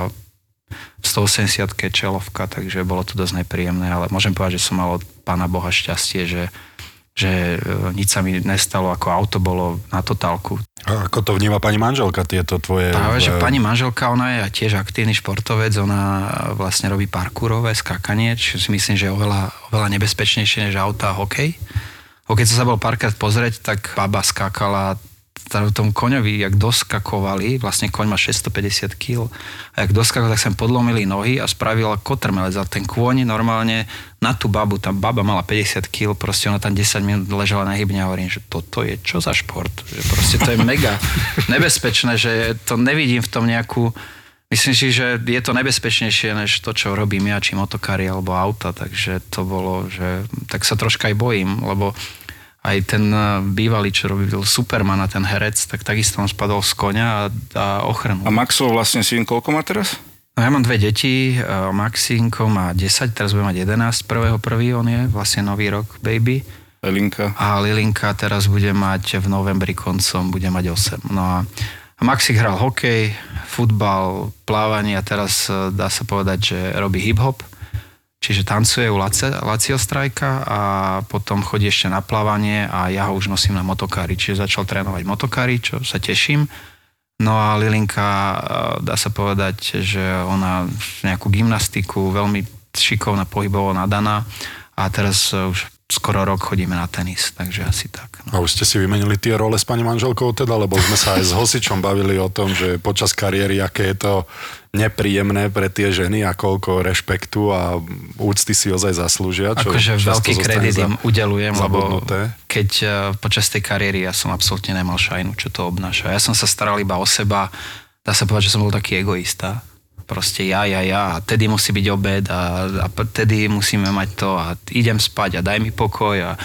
180 čelovka, takže bolo to dosť nepríjemné, ale môžem povedať, že som mal od pána Boha šťastie, že že e, nič sa mi nestalo, ako auto bolo na totálku. A ako to vníma pani manželka, tieto tvoje... Práve, že e, pani manželka, ona je tiež aktívny športovec, ona vlastne robí parkourové skákanie, čo si myslím, že je oveľa, oveľa nebezpečnejšie než auta a hokej. Ho keď som sa bol párkrát pozrieť, tak baba skákala tomu koňovi, jak doskakovali, vlastne koň má 650 kg, a jak doskakovali, tak sem podlomili nohy a spravil kotrmelec. A ten kôň normálne na tú babu, tá baba mala 50 kg, proste ona tam 10 minút ležala na hybne a hovorím, že toto je čo za šport? Že proste to je mega nebezpečné, že to nevidím v tom nejakú Myslím si, že je to nebezpečnejšie, než to, čo robím ja, či motokári alebo auta, takže to bolo, že tak sa troška aj bojím, lebo aj ten eh, bývalý, čo robil Superman a ten herec, tak takisto on spadol z konia a, a ochrnul. A Maxov vlastne syn koľko má teraz? No ja mám dve deti, eh, Maxinko má 10, teraz bude mať 11, prvého prvý on je, vlastne nový rok baby. Elinka. A Lilinka teraz bude mať v novembri koncom, bude mať 8. No a a hral hokej, futbal, plávanie a teraz eh, dá sa povedať, že robí hip-hop. Čiže tancuje u Lacio Strajka a potom chodí ešte na plávanie a ja ho už nosím na motokári. Čiže začal trénovať motokári, čo sa teším. No a Lilinka, e, dá sa povedať, že ona nejakú gymnastiku, veľmi šikovná, pohybovo nadaná a teraz už skoro rok chodíme na tenis, takže asi tak. No. A už ste si vymenili tie role s pani manželkou teda, lebo sme sa aj s Hosičom bavili o tom, že počas kariéry, aké je to nepríjemné pre tie ženy a koľko rešpektu a úcty si ozaj zaslúžia. Čo akože veľký kredit im udelujem, lebo keď uh, počas tej kariéry ja som absolútne nemal šajnu, čo to obnáša. Ja som sa staral iba o seba, dá sa povedať, že som bol taký egoista proste ja, ja, ja a tedy musí byť obed a, a tedy musíme mať to a idem spať a daj mi pokoj a,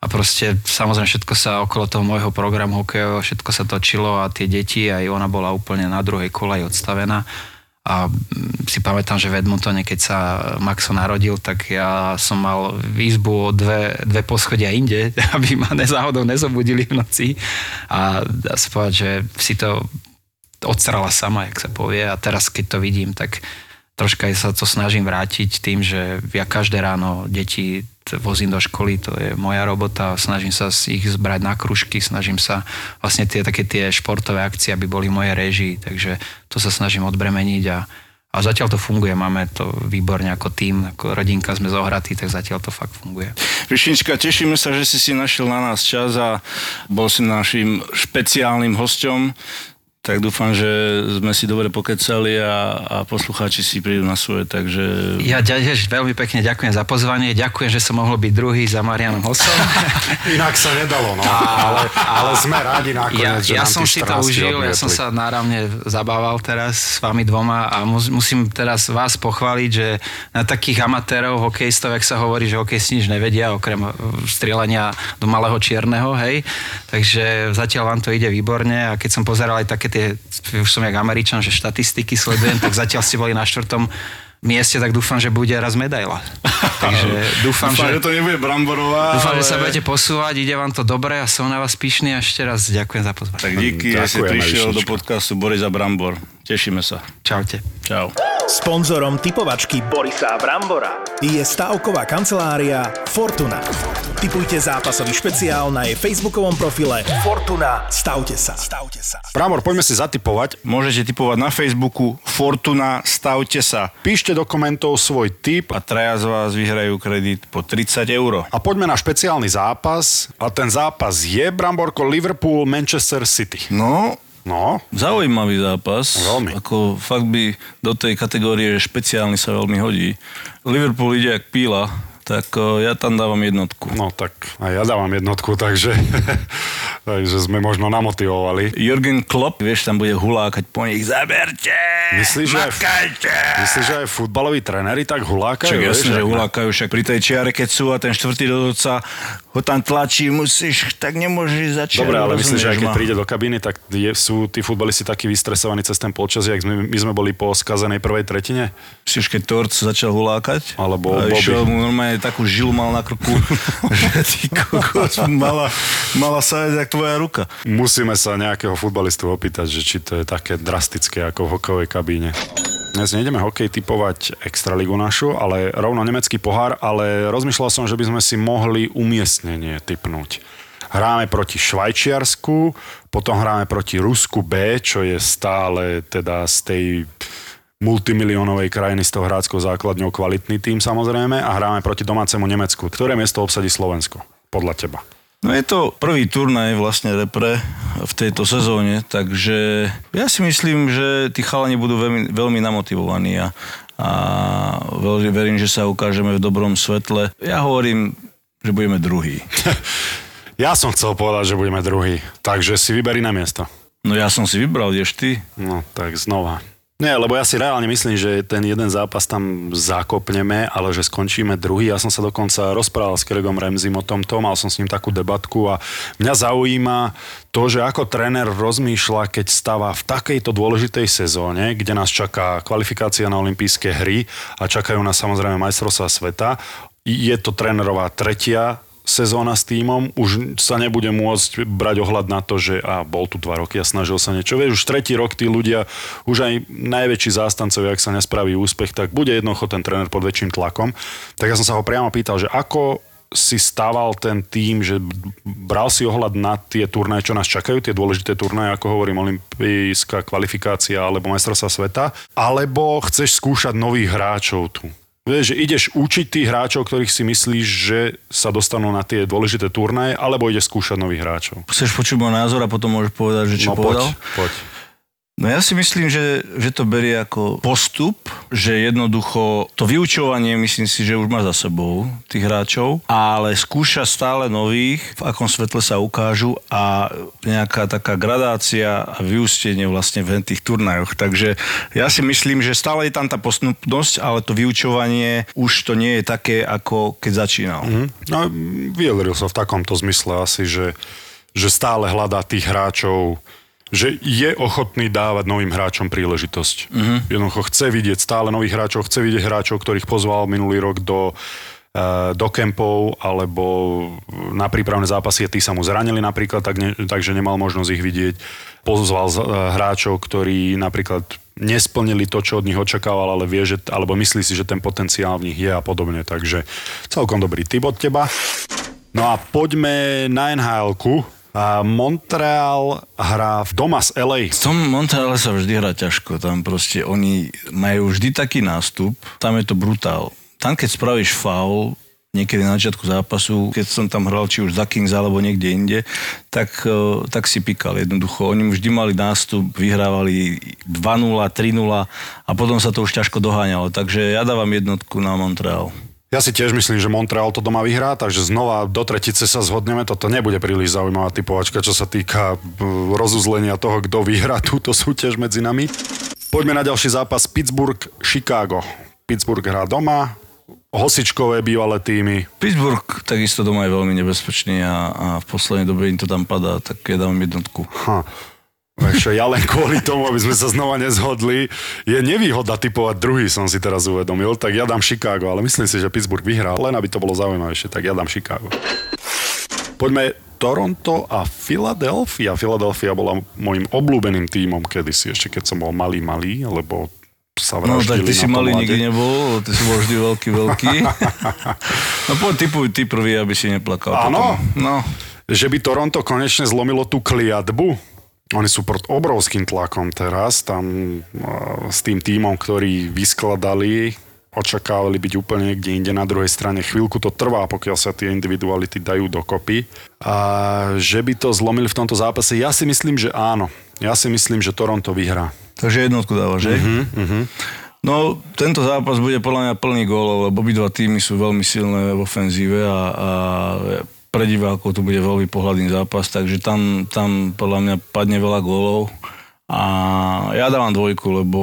a proste samozrejme všetko sa okolo toho môjho programu hokejového, všetko sa točilo a tie deti, aj ona bola úplne na druhej kolej odstavená a si pamätám, že v Edmontone, keď sa Maxo narodil, tak ja som mal výzbu o dve, dve poschodia inde, aby ma nezáhodou nezobudili v noci. A dá sa povedať, že si to odstrala sama, jak sa povie. A teraz keď to vidím, tak troška sa to snažím vrátiť tým, že ja každé ráno deti vozím do školy, to je moja robota, snažím sa ich zbrať na kružky, snažím sa vlastne tie také tie športové akcie, aby boli moje režii, takže to sa snažím odbremeniť a, a zatiaľ to funguje, máme to výborne ako tým, ako rodinka sme zohratí, tak zatiaľ to fakt funguje. Višnička, tešíme sa, že si si našiel na nás čas a bol si našim špeciálnym hosťom tak dúfam, že sme si dobre pokecali a, a poslucháči si prídu na svoje, takže... Ja tiež veľmi pekne ďakujem za pozvanie, ďakujem, že som mohol byť druhý za Marianom Hosom. Inak sa nedalo, no. A, ale, ale sme rádi nakoniec, ja, že ja som si to užil, odmietli. ja som sa náravne zabával teraz s vami dvoma a musím teraz vás pochváliť, že na takých amatérov, hokejistov, jak sa hovorí, že hokejisti nič nevedia, okrem strieľania do malého čierneho, hej. Takže zatiaľ vám to ide výborne a keď som pozeral aj také tie, už som jak Američan, že štatistiky sledujem, tak zatiaľ ste boli na štvrtom mieste, tak dúfam, že bude raz medaila. Takže dúfam, dúfam že, že to nebude Bramborová. Dúfam, ale... že sa budete posúvať, ide vám to dobre a som na vás pyšný a ešte raz ďakujem za pozvanie. Tak díky, že si prišiel do podcastu Boris a Brambor. Tešíme sa. Čaute. Čau. Sponzorom typovačky Borisa Brambora je stavková kancelária Fortuna. Typujte zápasový špeciál na jej facebookovom profile Fortuna. Stavte sa. Stavte sa. Brambor, poďme si zatipovať. Môžete typovať na Facebooku Fortuna. Stavte sa. Píšte do komentov svoj tip. A traja z vás vyhrajú kredit po 30 eur. A poďme na špeciálny zápas. A ten zápas je Bramborko Liverpool Manchester City. No, No. Zaujímavý zápas. Veľmi. Ako fakt by do tej kategórie špeciálny sa veľmi hodí. Liverpool ide jak píla, tak ja tam dávam jednotku. No tak aj ja dávam jednotku, takže, takže sme možno namotivovali. Jürgen Klopp, vieš, tam bude hulákať po nich, zaberte, myslíš, že aj, myslíš, že aj futbaloví tréneri tak hulákajú? Však jasne, že hulákajú, však pri tej čiare, keď sú a ten štvrtý dodovca ho tam tlačí, musíš, tak nemôžeš začať. Dobre, ale myslíš, že aj keď príde do kabíny, tak je, sú tí futbalisti takí vystresovaní cez ten polčas, jak sme, my sme boli po skazenej prvej tretine? Myslíš, keď Torc začal hulákať? Alebo a išiel mu normálne takú žilu mal na krku, že ty kokos, mala, mala sa jak tvoja ruka. Musíme sa nejakého futbalistu opýtať, že či to je také drastické ako v hokejovej kabíne. Dnes nejdeme hokej typovať extraligu našu, ale rovno nemecký pohár, ale rozmýšľal som, že by sme si mohli umiestnenie typnúť. Hráme proti Švajčiarsku, potom hráme proti Rusku B, čo je stále teda z tej multimiliónovej krajiny s tou hráckou základňou kvalitný tým samozrejme a hráme proti domácemu Nemecku. Ktoré miesto obsadí Slovensko? Podľa teba. No je to prvý turnaj vlastne repre v tejto sezóne, takže ja si myslím, že tí chalani budú veľmi, veľmi namotivovaní a, a verím, že sa ukážeme v dobrom svetle. Ja hovorím, že budeme druhý. ja som chcel povedať, že budeme druhý, takže si vyberi na miesto. No ja som si vybral, ideš ty? No tak znova. Nie, lebo ja si reálne myslím, že ten jeden zápas tam zakopneme, ale že skončíme druhý. Ja som sa dokonca rozprával s Gregom Remzim o tomto, mal som s ním takú debatku a mňa zaujíma to, že ako tréner rozmýšľa, keď stáva v takejto dôležitej sezóne, kde nás čaká kvalifikácia na olympijské hry a čakajú nás samozrejme majstrovstvá sveta. Je to trénerová tretia sezóna s týmom, už sa nebude môcť brať ohľad na to, že a bol tu dva roky a snažil sa niečo. Vieš, už tretí rok tí ľudia, už aj najväčší zástancovia, ak sa nespraví úspech, tak bude jednoducho ten tréner pod väčším tlakom. Tak ja som sa ho priamo pýtal, že ako si stával ten tým, že bral si ohľad na tie turnaje, čo nás čakajú, tie dôležité turnaje, ako hovorím, olimpijská kvalifikácia alebo majstrovstvá sveta, alebo chceš skúšať nových hráčov tu? Vieš, že ideš učiť tých hráčov, ktorých si myslíš, že sa dostanú na tie dôležité turnaje, alebo ideš skúšať nových hráčov? Chceš počuť môj názor a potom môžeš povedať, že čo no, povedal? Poď, poď. No ja si myslím, že, že to berie ako postup, že jednoducho to vyučovanie myslím si, že už má za sebou tých hráčov, ale skúša stále nových, v akom svetle sa ukážu a nejaká taká gradácia a vyústenie vlastne v tých turnajoch. Takže ja si myslím, že stále je tam tá postupnosť, ale to vyučovanie už to nie je také, ako keď začínal. Mm-hmm. No, vyjadril sa v takomto zmysle asi, že, že stále hľadá tých hráčov, že je ochotný dávať novým hráčom príležitosť. Uh-huh. Jednoducho chce vidieť stále nových hráčov, chce vidieť hráčov, ktorých pozval minulý rok do eh, do kempov alebo na prípravné zápasy, tí sa mu zranili napríklad, tak ne, takže nemal možnosť ich vidieť. Pozval eh, hráčov, ktorí napríklad nesplnili to, čo od nich očakával, ale vie, že, alebo myslí si, že ten potenciál v nich je a podobne. Takže celkom dobrý tip od teba. No a poďme na nhl a Montreal hrá doma z LA. V tom Montreale sa vždy hrá ťažko. Tam proste oni majú vždy taký nástup. Tam je to brutál. Tam keď spravíš faul, niekedy na začiatku zápasu, keď som tam hral či už za Kings alebo niekde inde, tak, e, tak si pikal jednoducho. Oni vždy mali nástup, vyhrávali 2-0, 3-0 a potom sa to už ťažko doháňalo. Takže ja dávam jednotku na Montreal. Ja si tiež myslím, že Montreal to doma vyhrá, takže znova do tretice sa zhodneme. Toto nebude príliš zaujímavá typovačka, čo sa týka rozuzlenia toho, kto vyhrá túto súťaž medzi nami. Poďme na ďalší zápas Pittsburgh-Chicago. Pittsburgh hrá doma, hosičkové bývalé týmy. Pittsburgh takisto doma je veľmi nebezpečný a, a v poslednej dobe im to tam padá, tak ja dám jednotku. Ha. Ešte ja len kvôli tomu, aby sme sa znova nezhodli, je nevýhoda typovať druhý, som si teraz uvedomil, tak ja dám Chicago, ale myslím si, že Pittsburgh vyhrá, len aby to bolo zaujímavejšie, tak ja dám Chicago. Poďme Toronto a Philadelphia. Philadelphia bola môjim obľúbeným tímom kedysi, ešte keď som bol malý, malý, lebo sa No tak ty si malý nikdy nebol, ty si bol vždy veľký, veľký. no poď typuj ty prvý, aby si neplakal. Áno? No. Že by Toronto konečne zlomilo tú kliatbu? Oni sú pod obrovským tlakom teraz, tam s tým týmom, ktorý vyskladali, očakávali byť úplne niekde inde na druhej strane. Chvíľku to trvá, pokiaľ sa tie individuality dajú dokopy. A že by to zlomili v tomto zápase, ja si myslím, že áno. Ja si myslím, že Toronto vyhrá. Takže jednotku dáva, že? Uh-huh, uh-huh. No, tento zápas bude podľa mňa plný gólov, lebo obidva týmy sú veľmi silné v ofenzíve a, a pre divákov to bude veľmi pohľadný zápas, takže tam, tam podľa mňa padne veľa gólov. A ja dávam dvojku, lebo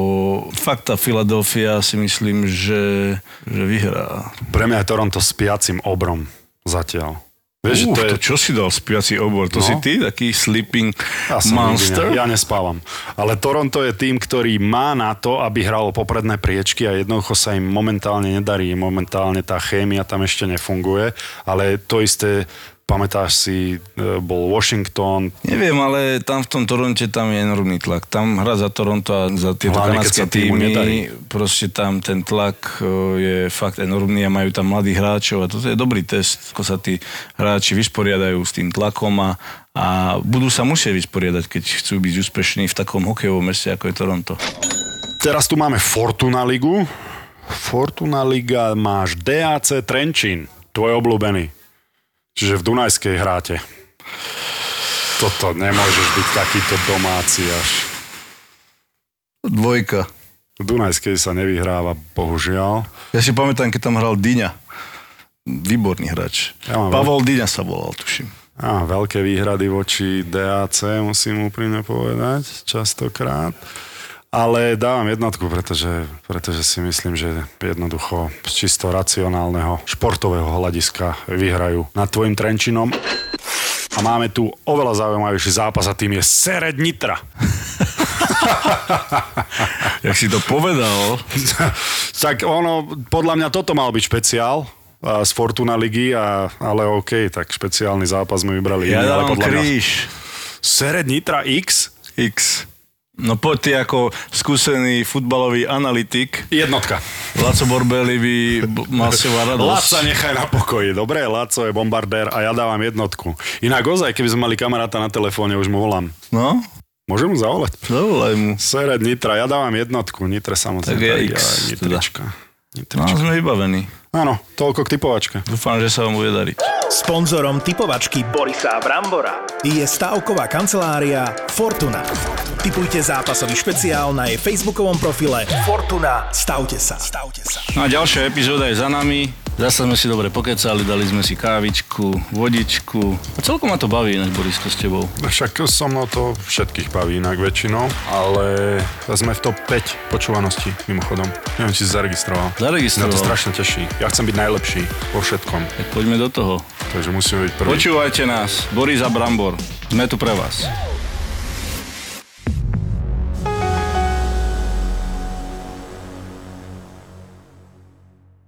fakt tá Filadelfia si myslím, že, že vyhrá. Pre mňa je Toronto s piacim obrom zatiaľ. Vieš, uh, to, je... to čo si dal spiaci obor? To no. si ty, taký sleeping ja monster? Ne, ja nespávam. Ale Toronto je tým, ktorý má na to, aby hral popredné priečky a jednoducho sa im momentálne nedarí. Momentálne tá chémia tam ešte nefunguje, ale to isté Pamätáš si, e, bol Washington. Neviem, ale tam v tom Toronte tam je enormný tlak. Tam hra za Toronto a za tieto Hlavne, kanadské týmy, proste tam ten tlak e, je fakt enormný a majú tam mladých hráčov a toto je dobrý test, ako sa tí hráči vysporiadajú s tým tlakom a, a budú sa musieť vysporiadať, keď chcú byť úspešní v takom hokejovom meste, ako je Toronto. Teraz tu máme Fortuna Ligu. Fortuna Liga máš DAC Trenčín, tvoj obľúbený. Čiže v Dunajskej hráte. Toto nemôžeš byť takýto domáci až. Dvojka. V Dunajskej sa nevyhráva, bohužiaľ. Ja si pamätám, keď tam hral Dyňa. Výborný hráč. Ja Pavol veľ... Dyňa sa volal, tuším. Á, veľké výhrady voči DAC, musím úprimne povedať, častokrát ale dávam jednotku, pretože, pretože si myslím, že jednoducho z čisto racionálneho športového hľadiska vyhrajú nad tvojim Trenčinom. A máme tu oveľa zaujímavejší zápas a tým je Sered Nitra. Jak si to povedal. tak ono, podľa mňa toto mal byť špeciál, z Fortuna ligy, a, ale OK, tak špeciálny zápas sme vybrali. Ja iný, ale podľa mňa- kríž. Sered Nitra X? X. No poď ty ako skúsený futbalový analytik, Jednotka. Laco Borbeli by b- mal teba radosť. Laca nechaj na pokoji, dobre? Laco je bombardér a ja dávam jednotku. Inak ozaj, keby sme mali kamaráta na telefóne, už mu volám. No, Môžem mu zavolať? dovolaj mu. Sered Nitra, ja dávam jednotku, Nitre samozrejme. Tak je X Nitrička. No, Nitrička. sme vybavení. Áno, toľko k typovačke. Dúfam, že sa vám bude dariť. Sponzorom typovačky Borisa Brambora je stavková kancelária Fortuna. Typujte zápasový špeciál na jej facebookovom profile Fortuna. Stavte sa. Stavte sa. No a ďalšia epizóda je za nami. Zase sme si dobre pokecali, dali sme si kávičku, vodičku. A celkom ma to baví ináč, Borisko, s tebou. Však so mnou to všetkých baví inak väčšinou, ale sme v top 5 počúvanosti mimochodom. Neviem, či si zaregistroval. Mňa Zaregistroval. to strašne teší. Ja chcem byť najlepší vo všetkom, Tak poďme do toho. takže musíme byť prvý. Počúvajte nás, Boris a Brambor. Sme tu pre vás.